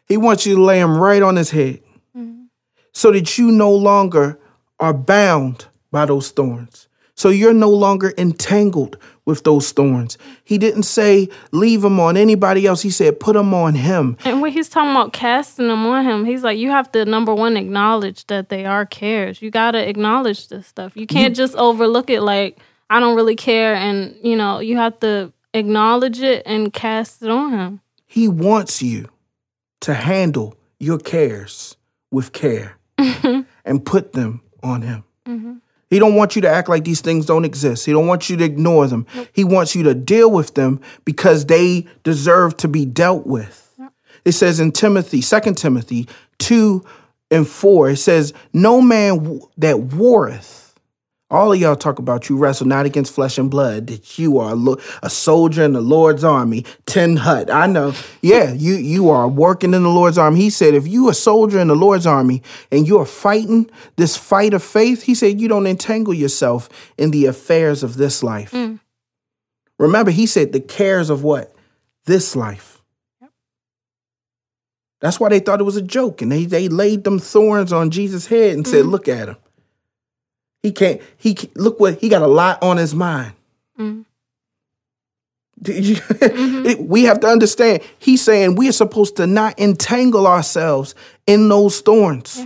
S1: He wants you to lay them right on his head
S2: Mhm.
S1: so that you no longer are bound by those thorns. So you're no longer entangled with those thorns. He didn't say leave them on anybody else. He said put them on him.
S2: And when he's talking about casting them on him, he's like, you have to number one acknowledge that they are cares. You got to acknowledge this stuff. You can't just overlook it like I don't really care, and you know you have to acknowledge it and cast it on him.
S1: He wants you to handle your cares with care and put them on him. Mm-hmm. He don't want you to act like these things don't exist. He don't want you to ignore them. He wants you to deal with them because they deserve to be dealt with. It says in Timothy, 2 Timothy 2 and 4, it says, No man that warreth, all of y'all talk about you wrestle not against flesh and blood, that you are a, soldier in the Lord's army, 10 hut. I know. Yeah, you, you are working in the Lord's army. He said, if you a soldier in the Lord's army and you are fighting this fight of faith, he said, you don't entangle yourself in the affairs of this life. Mm. Remember, he said the cares of what? This life. That's why they thought it was a joke. And they, they laid them thorns on Jesus' head and said, mm-hmm. look at him. He can't, he look what, he got a lot on his mind.
S2: Mm.
S1: You- it- we have to understand, he's saying we are supposed to not entangle ourselves in those thorns.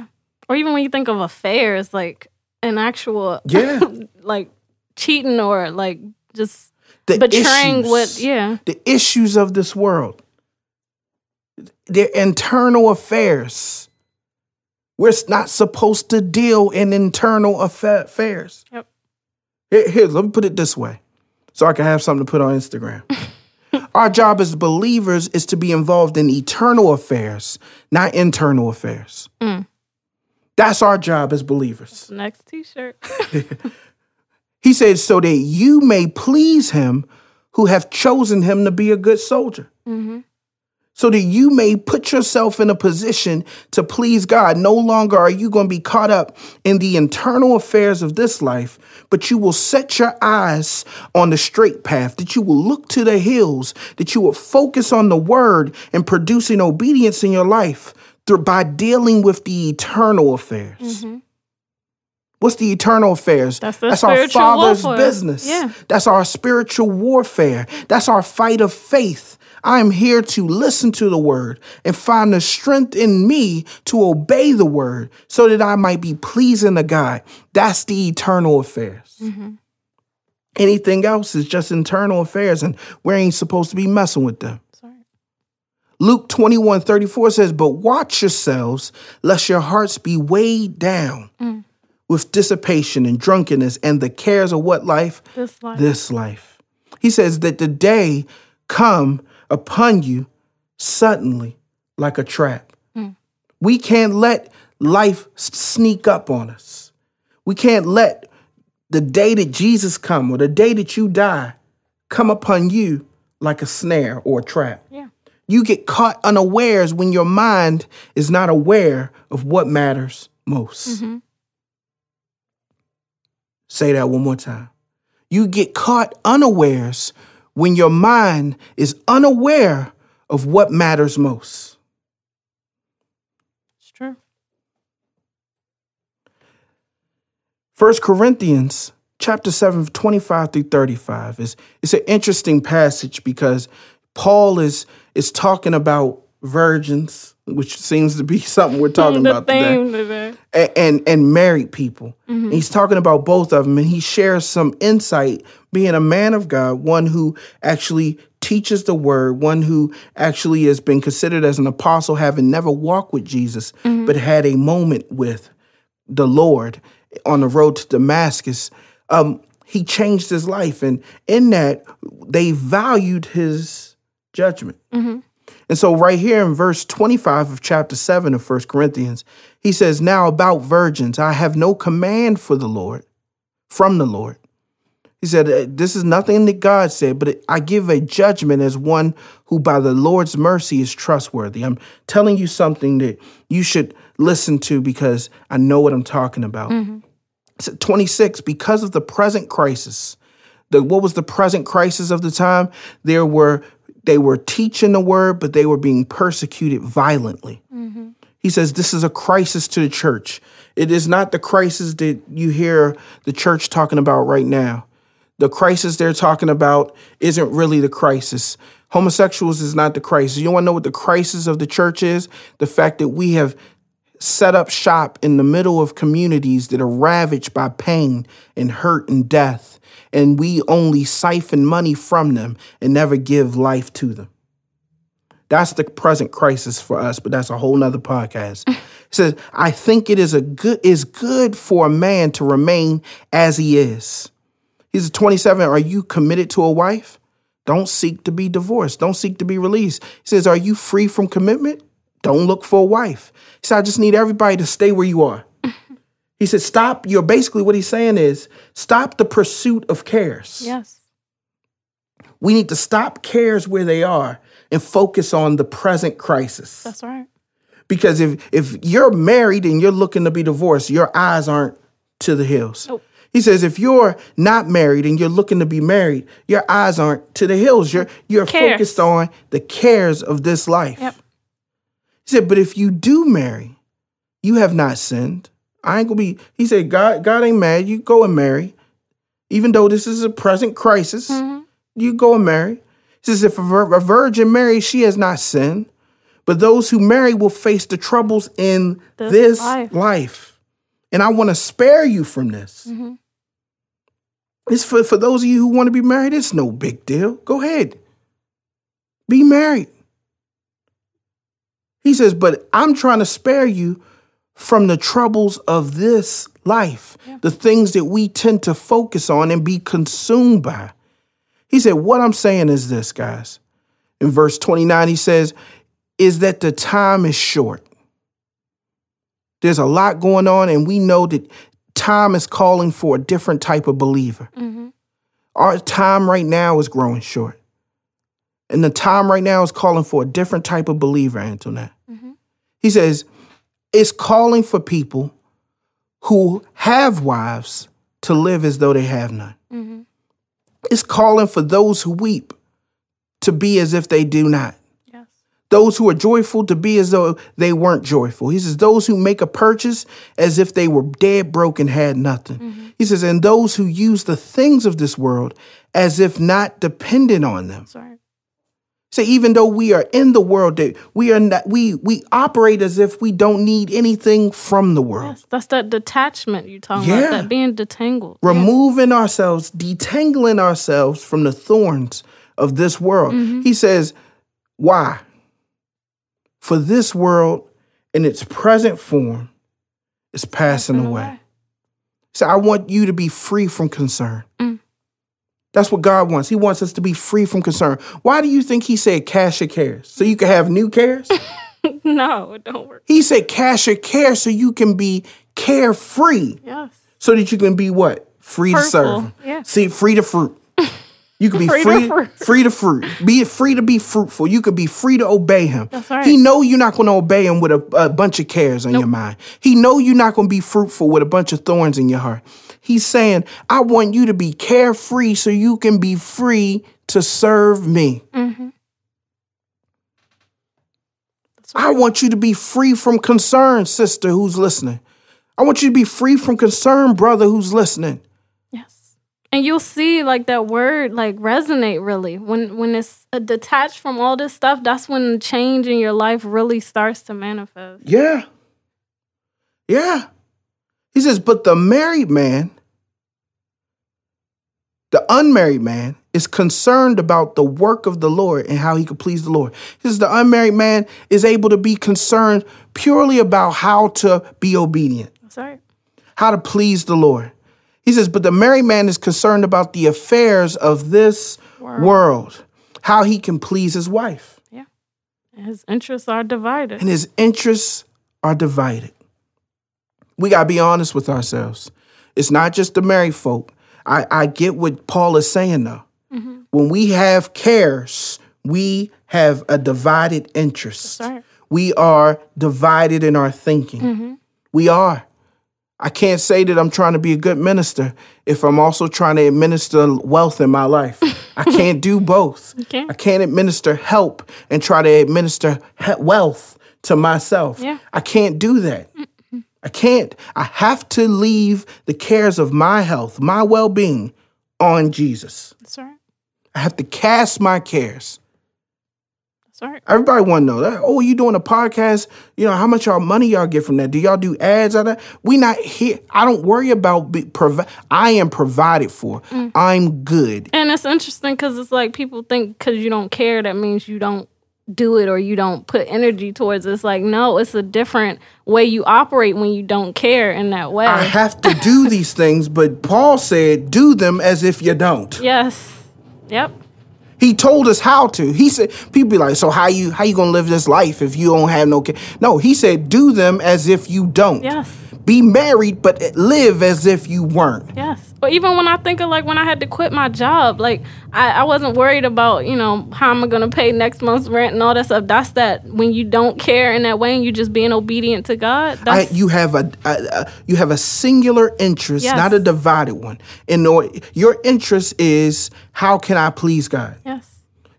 S2: Or even when you think of affairs, like an actual,
S1: Yeah.
S2: like cheating or like just
S1: The
S2: betraying
S1: issues,
S2: what, yeah.
S1: the issues of this world, their internal affairs. We're not supposed to deal in internal affairs.
S2: Yep.
S1: Here, here, let me put it this way so I can have something to put on Instagram. Our job as believers is to be involved in eternal affairs, not internal affairs.
S2: Mm.
S1: That's our job as believers.
S2: Next T-shirt.
S1: He said, so that you may please him who have chosen him to be a good soldier. So that you may put yourself in a position to please God. No longer are you going to be caught up in the internal affairs of this life, but you will set your eyes on the straight path, that you will look to the hills, that you will focus on the word and producing obedience in your life through, by dealing with the eternal affairs. Mm-hmm. What's the eternal affairs?
S2: That's the
S1: our Father's
S2: warfare.
S1: business.
S2: Yeah.
S1: That's our spiritual warfare. That's our fight of faith. I am here to listen to the word and find the strength in me to obey the word so that I might be pleasing to God. That's the eternal affairs. Mm-hmm. Anything else is just internal affairs, and we ain't supposed to be messing with them.
S2: Sorry.
S1: Luke 21 34 says, But watch yourselves, lest your hearts be weighed down mm. with dissipation and drunkenness and the cares of what life?
S2: This life.
S1: This life. He says that the day come upon you suddenly like a trap. Hmm. We can't let life sneak up on us. We can't let the day that Jesus come or the day that you die come upon you like a snare or a trap.
S2: yeah.
S1: You get caught unawares when your mind is not aware of what matters most. Mm-hmm. Say that one more time. You get caught unawares when your mind is unaware of what matters most.
S2: It's true.
S1: First Corinthians chapter 7, 25 through 35 is it's an interesting passage because Paul is is talking about virgins, which seems to be something we're talking
S2: the
S1: about today.
S2: today.
S1: and and, and married people. And he's talking about both of them, and he shares some insight being a man of God, one who actually teaches the word, one who actually has been considered as an apostle, having never walked with Jesus, but had a moment with the Lord on the road to Damascus. Um, he changed his life, and in that, they valued his judgment. And so, right here in verse 25 of chapter 7 of 1 Corinthians, he says, Now about virgins, I have no command for the Lord, from the Lord. He said, "Uh, This is nothing that God said, but I give a judgment as one who by the Lord's mercy is trustworthy. I'm telling you something that you should listen to because I know what I'm talking about. At 26, because of the present crisis, the what was the present crisis of the time? There were they were teaching the word, but they were being persecuted violently. Mm-hmm. He says this is a crisis to the church. It is not the crisis that you hear the church talking about right now. The crisis they're talking about isn't really the crisis. Homosexuals is not the crisis. You want to know what the crisis of the church is? The fact that we have set up shop in the middle of communities that are ravaged by pain and hurt and death, and we only siphon money from them and never give life to them. That's the present crisis for us, but that's a whole nother podcast. It says, I think it is a good is good for a man to remain as he is. He's a 27. Are you committed to a wife? Don't seek to be divorced. Don't seek to be released. He says, Are you free from commitment? Don't look for a wife. He said, I just need everybody to stay where you are. He said, Stop. You're basically what he's saying is stop the pursuit of cares.
S2: Yes.
S1: We need to stop cares where they are and focus on the present crisis.
S2: That's right.
S1: Because if if you're married and you're looking to be divorced, your eyes aren't to the hills.
S2: Nope.
S1: He says if you're not married and you're looking to be married, your eyes aren't to the hills. You're you're
S2: Cares.
S1: focused on the cares of this life.
S2: Yep.
S1: He said, but if you do marry, you have not sinned. I ain't gonna be. He said, God, God ain't mad. You go and marry, even though this is a present crisis.
S2: Mhm.
S1: You go and marry. He says, if a, a virgin marries, she has not sinned. But those who marry will face the troubles in
S2: This
S1: this,
S2: life.
S1: life. And I want to spare you from this.
S2: Mhm.
S1: It's for, for those of you who want to be married, it's no big deal. Go ahead. Be married. He says, but I'm trying to spare you from the troubles of this life,
S2: Yeah.
S1: the things that we tend to focus on and be consumed by. He said, What I'm saying is this, guys. In verse 29, he says, Is that the time is short. There's a lot going on, and we know that time is calling for a different type of believer.
S2: Mhm.
S1: Our time right now is growing short. And the time right now is calling for a different type of believer, Antoinette.
S2: Mhm.
S1: He says, it's calling for people who have wives to live as though they have none.
S2: Mhm.
S1: It's calling for those who weep to be as if they do not.
S2: Yes.
S1: Those who are joyful to be as though they weren't joyful. He says, those who make a purchase as if they were dead broke and had nothing. He says, and those who use the things of this world as if not dependent on them.
S2: Right.
S1: So even though we are in the world, that we are not, we we operate as if we don't need anything from the world.
S2: Yes. That's that detachment you're talking
S1: Yeah.
S2: about. That being detangled.
S1: removing ourselves, detangling ourselves from the thorns of this world. He says, Why? For this world in its present form is passing
S2: Passing
S1: away.
S2: away.
S1: So I want you to be free from concern.
S2: Mm.
S1: That's what God wants. He wants us to be free from concern. Why do you think He said cash your cares? So you can have new cares?
S2: no, it don't work.
S1: he said cash your cares so you can be carefree.
S2: Yes.
S1: so that you can be what free to serve.
S2: yeah.
S1: See, free to fruit. You can be
S2: Free
S1: free,
S2: to fruit.
S1: free to fruit. Be free to be fruitful. You could be free to obey him.
S2: That's right.
S1: He know you're not going to obey him with a, a bunch of cares on your mind. He know you're not going to be fruitful with a bunch of thorns in your heart. He's saying, I want you to be carefree so you can be free to serve me.
S2: Mm-hmm.
S1: I want you to be free from concern, sister who's listening. I want you to be free from concern, brother who's listening.
S2: Yes. And you'll see like that word like resonate really. When when it's uh, detached from all this stuff, that's when change in your life really starts to manifest.
S1: Yeah. Yeah. He says, but the married man, the unmarried man, is concerned about the work of the Lord and how he could please the Lord. He says, the unmarried man is able to be concerned purely about how to be obedient,
S2: That's right.
S1: how to please the Lord. He says, but the married man is concerned about the affairs of this
S2: World.
S1: world, how he can please his wife.
S2: Yeah. And his interests are divided.
S1: and his interests are divided. We got to be honest with ourselves. It's not just the married folk. I, I get what Paul is saying though. When we have cares, we have a divided interest. We are divided in our thinking. We are. I can't say that I'm trying to be a good minister if I'm also trying to administer wealth in my life. I can't do both.
S2: can't.
S1: I can't administer help and try to administer wealth to myself.
S2: Yeah.
S1: I can't do that. I can't. I have to leave the cares of my health, my well being on Jesus.
S2: That's right.
S1: I have to cast my cares.
S2: That's right.
S1: Everybody want to know that. Oh, you doing a podcast? You know how much y'all money y'all get from that? Do y'all do ads on that? We not here. I don't worry about be provi- I am provided for. Mm. I'm good.
S2: And it's interesting because it's like people think because you don't care, that means you don't do it or you don't put energy towards it. It's like, no, it's a different way you operate when you don't care in that way.
S1: I have to do these things, but Paul said, "Do them as if you don't."
S2: yes. Yep.
S1: He told us how to. He said, people be like, so how you how you gonna live this life if you don't have no care? No, he said, do them as if you don't.
S2: Yes.
S1: Be married, but live as if you weren't.
S2: Yes. But even when I think of like when I had to quit my job, like I, I wasn't worried about, you know, how am I gonna pay next month's rent and all that stuff. That's that when you don't care in that way and you just being obedient to God.
S1: I, you have a, a, a you have a singular interest,
S2: Yes.
S1: not a divided one. And your interest is how can I please God?
S2: yes.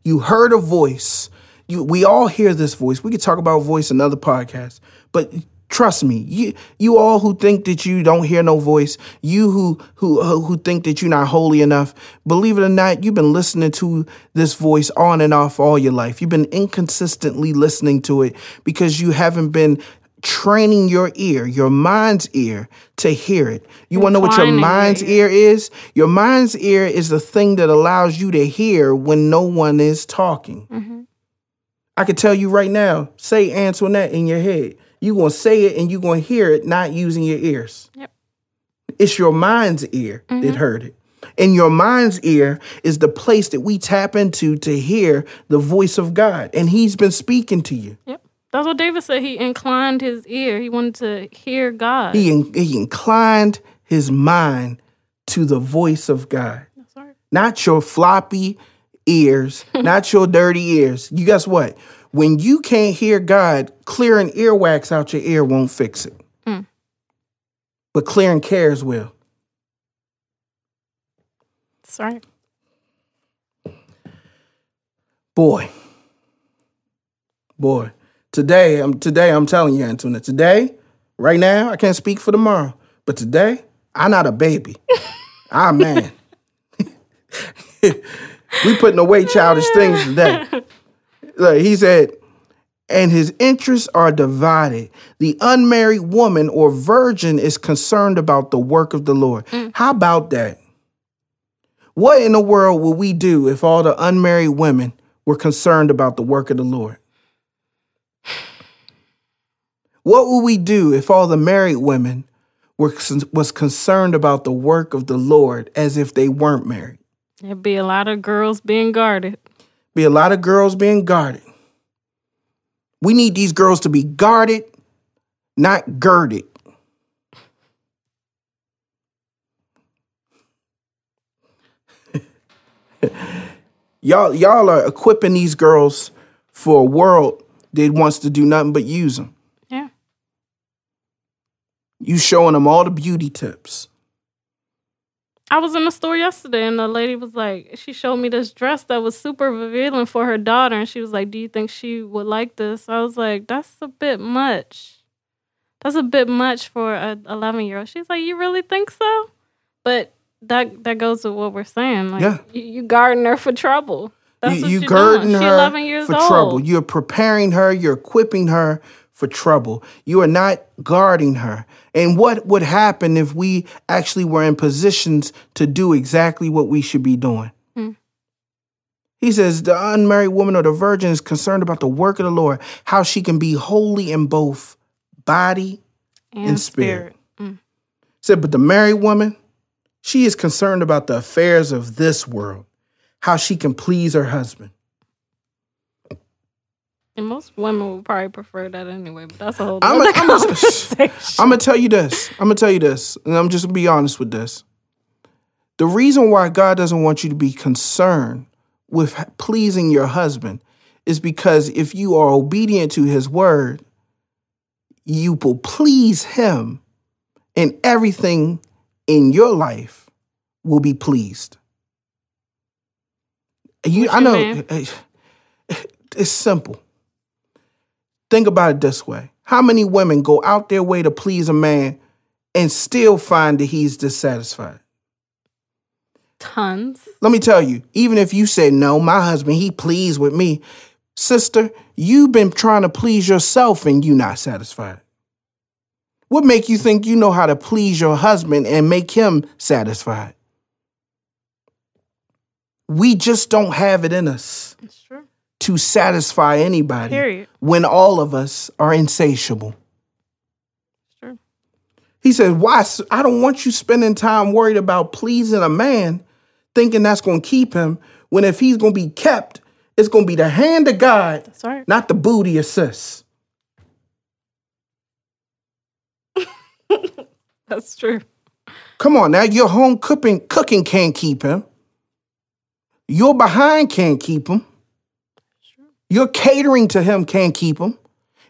S1: You heard a voice. You, we all hear this voice. We could talk about voice in other podcasts, but trust me, you you all who think that you don't hear no voice, you who who who think that you're not holy enough, believe it or not, you've been listening to this voice on and off all your life. You've been inconsistently listening to it because you haven't been training your ear, your mind's ear, to hear it. You want to know what your mind's ear is? Your mind's ear is the thing that allows you to hear when no one is talking. I could tell you right now, say Antoinette in your head. You're going to say it and you're going to hear it not using your ears.
S2: Yep.
S1: It's your mind's ear that mm-hmm. heard it. And your mind's ear is the place that we tap into to hear the voice of God. And He's been speaking to you.
S2: Yep. That's what David said. He inclined his ear. He wanted to hear God.
S1: He, in- he inclined his mind to the voice of God.
S2: Right.
S1: not your floppy ears, not your dirty ears. You guess what? When you can't hear God, clearing earwax out your ear won't fix it. Hmm. But clearing cares will.
S2: That's right.
S1: Boy. Boy. Today, I'm today I'm telling you, Antoinette, today, right now, I can't speak for tomorrow. But today, I'm not a baby. I'm a man. we putting away childish things today. Look, he said, and his interests are divided. The unmarried woman or virgin is concerned about the work of the Lord. Mm. How about that? What in the world would we do if all the unmarried women were concerned about the work of the Lord? What would we do if all the married women were was concerned about the work of the Lord as if they weren't married?
S2: There'd be a lot of girls being guarded.
S1: Be a lot of girls being guarded. We need these girls to be guarded, not girded. y'all, y'all are equipping these girls for a world that wants to do nothing but use them.
S2: Yeah.
S1: You showing them all the beauty tips.
S2: I was in the store yesterday and the lady was like, she showed me this dress that was super revealing for her daughter. And she was like, Do you think she would like this? I was like, That's a bit much. That's a bit much for a 11 year old. She's like, You really think so? But that that goes with what we're saying. Like,
S1: Yeah.
S2: you, you guarding her for trouble. That's
S1: you you
S2: doing.
S1: Her
S2: 11 years
S1: for
S2: old.
S1: trouble. You're preparing her. You're equipping her for trouble. You are not guarding her. And what would happen if we actually were in positions to do exactly what we should be doing?
S2: Hmm.
S1: He says the unmarried woman or the virgin is concerned about the work of the Lord, how she can be holy in both body
S2: and,
S1: and spirit.
S2: Mm.
S1: said, but the married woman, she is concerned about the affairs of this world, how she can please her husband.
S2: And most women would probably prefer that anyway, but that's a whole
S1: I'm
S2: other
S1: a-
S2: conversation.
S1: I'm gonna tell you this. I'm gonna tell you this, and I'm just gonna be honest with this. The reason why God doesn't want you to be concerned with pleasing your husband is because if you are obedient to his word, you will please him, and everything in your life will be pleased. You, I know
S2: mean?
S1: Eh, eh, it's simple. Think about it this way. How many women go out their way to please a man and still find that he's dissatisfied?
S2: Tons.
S1: Let me tell you, even if you said no, my husband, he pleased with me. Sister, you've been trying to please yourself and you not satisfied. What make you think you know how to please your husband and make him satisfied? We just don't have it in us
S2: That's true.
S1: To satisfy anybody
S2: Period.
S1: when all of us are insatiable.
S2: True.
S1: He says, Why? I don't want you spending time worried about pleasing a man, thinking that's going to keep him, when if he's going to be kept, it's going to be the hand of God,
S2: right.
S1: not the booty of sis.
S2: That's true.
S1: Come on now, your home cooking, cooking can't keep him. Your behind can't keep him. Your catering to him can't keep him.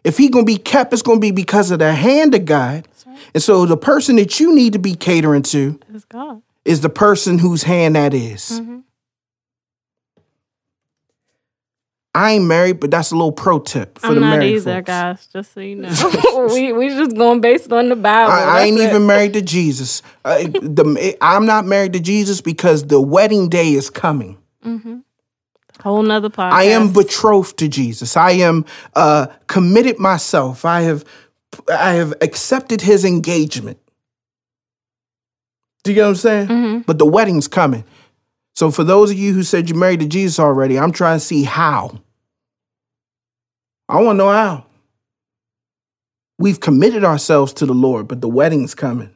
S1: If he gonna be kept, it's gonna be because of the hand of God.
S2: Right.
S1: And so the person that you need to be catering to
S2: It's God.
S1: is the person whose hand that is.
S2: Mhm.
S1: I ain't married, but that's a little pro tip for
S2: I'm
S1: the
S2: not either,
S1: folks.
S2: guys. Just so you know, we we just going based on the Bible.
S1: I, I ain't
S2: it.
S1: even married to Jesus. Uh, the, I'm not married to Jesus because the wedding day is coming.
S2: Whole nother podcast.
S1: I am betrothed to Jesus. I am uh, committed myself. I have I have accepted his engagement. Do you get what I'm saying?
S2: Mm-hmm.
S1: But the wedding's coming. So for those of you who said you're married to Jesus already, I'm trying to see how. I want to know how. We've committed ourselves to the Lord, but the wedding's coming.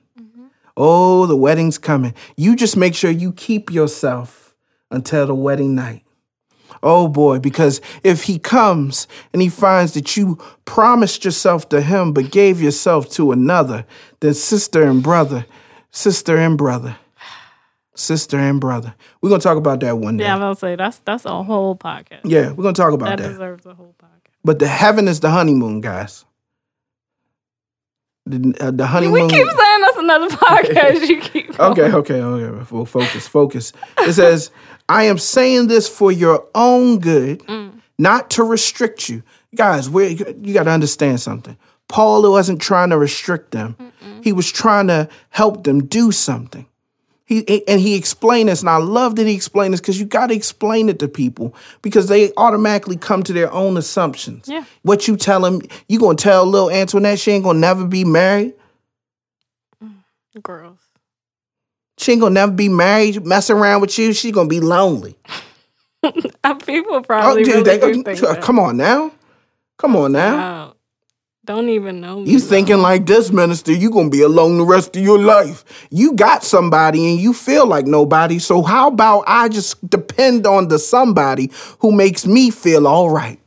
S1: Oh, the wedding's coming. You just make sure you keep yourself until the wedding night. Oh boy, because if he comes and he finds that you promised yourself to him but gave yourself to another, then sister and brother, sister and brother, sister and brother. We're gonna talk about that one day.
S2: Yeah, I'm gonna say that's that's a whole podcast.
S1: Yeah, we're gonna talk about
S2: that
S1: that.
S2: deserves a whole podcast.
S1: But the heaven is the honeymoon, guys. The, uh, the honeymoon.
S2: We keep saying that's another podcast. You keep going.
S1: Okay, okay, okay. Well, focus, focus. It says, I am saying this for your own good, not to restrict you. Guys, we you got to understand something. Paul wasn't trying to restrict them, he was trying to help them do something. He, and he explained this, and I love that he explained this because you got to explain it to people because they automatically come to their own assumptions.
S2: Yeah.
S1: What you tell them, you gonna tell little Antoinette she ain't gonna never be married.
S2: Girls.
S1: She ain't gonna never be married, messing around with you. She gonna be lonely.
S2: People
S1: Oh,
S2: probably
S1: dude,
S2: really
S1: they-
S2: do think
S1: uh,
S2: that.
S1: come on now, come on now.
S2: Wow. Don't even know me.
S1: You thinking like this, minister? You gonna be alone the rest of your life? You got somebody, and you feel like nobody. So how about I just depend on the somebody who makes me feel all right?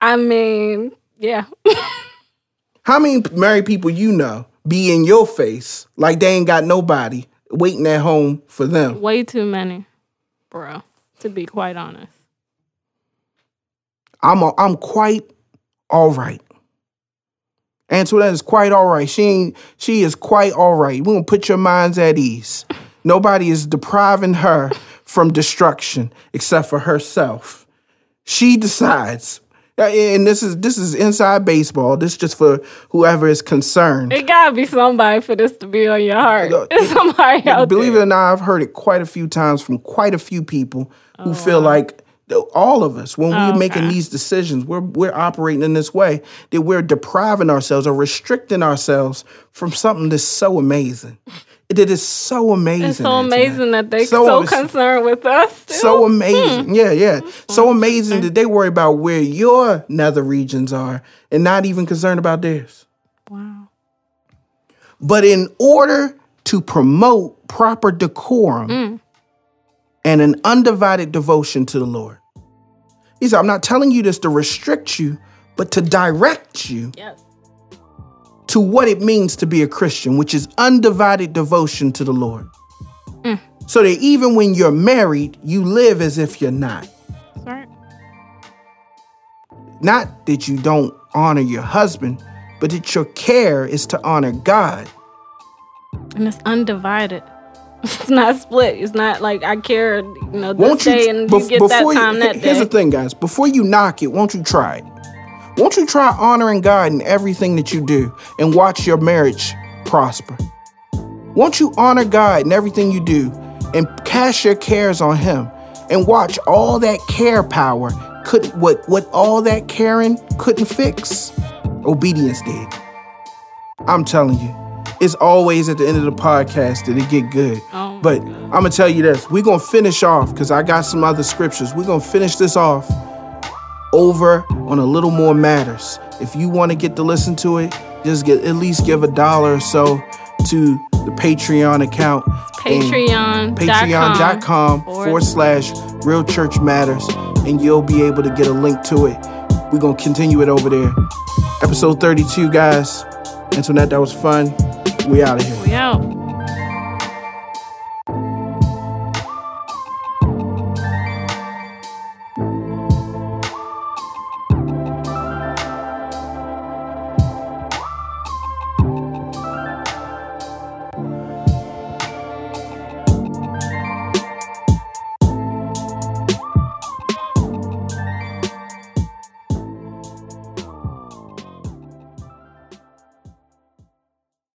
S2: I mean, yeah.
S1: How many married people you know be in your face like they ain't got nobody waiting at home for them?
S2: Way too many, bro. To be quite honest.
S1: I'm a, I'm quite all right. Antoinette is quite all right. She ain't, she is quite all right. We're gonna put your minds at ease. Nobody is depriving her from destruction except for herself. She decides. Uh, And this is this is inside baseball. This is just for whoever is concerned.
S2: It gotta be somebody for this to be on your heart. It's somebody out
S1: Believe it or not, I've heard it quite a few times from quite a few people who
S2: Oh,
S1: feel like th- all of us, when we're making
S2: okay.
S1: these decisions, we're we're operating in this way that we're depriving ourselves or restricting ourselves from something that's so amazing. It is so amazing.
S2: It's so amazing that they
S1: So
S2: so, concerned with us. Too.
S1: So amazing. Hmm. Yeah, yeah. So hmm. amazing that they worry about where your nether regions are and not even concerned about theirs.
S2: wow.
S1: But in order to promote proper decorum hmm. And an undivided devotion to the Lord, he said, I'm not telling you this to restrict you, but to direct you
S2: Yes.
S1: to what it means to be a Christian, which is undivided devotion to the Lord. Mm. So that even when you're married, you live as if you're not.
S2: Right.
S1: Not that you don't honor your husband, but that your care is to honor God.
S2: And it's undivided. It's not split. It's not like I care, you know, this
S1: Won't you
S2: day and
S1: bef-
S2: you get that
S1: before you-
S2: time that
S1: Here's
S2: day.
S1: the thing, guys. Before you knock it, won't you try it? Won't you try honoring God in everything that you do and watch your marriage prosper? Won't you honor God in everything you do and cast your cares on him and watch all that care power could what what all that caring couldn't fix obedience did i'm telling you it's always at the end of the podcast that it get good.
S2: Oh
S1: but i'm gonna tell you this we're gonna finish off because i got some other scriptures. We're gonna finish this off over on a little more matters. If you want to get to listen to it just get at least give a dollar or so to the patreon account.
S2: Patreon.
S1: patreon.com forward slash real church matters and you'll be able to get a link to it. We're gonna continue it over there. Episode 32 guys. Antoinette that was fun we out of here
S2: We out.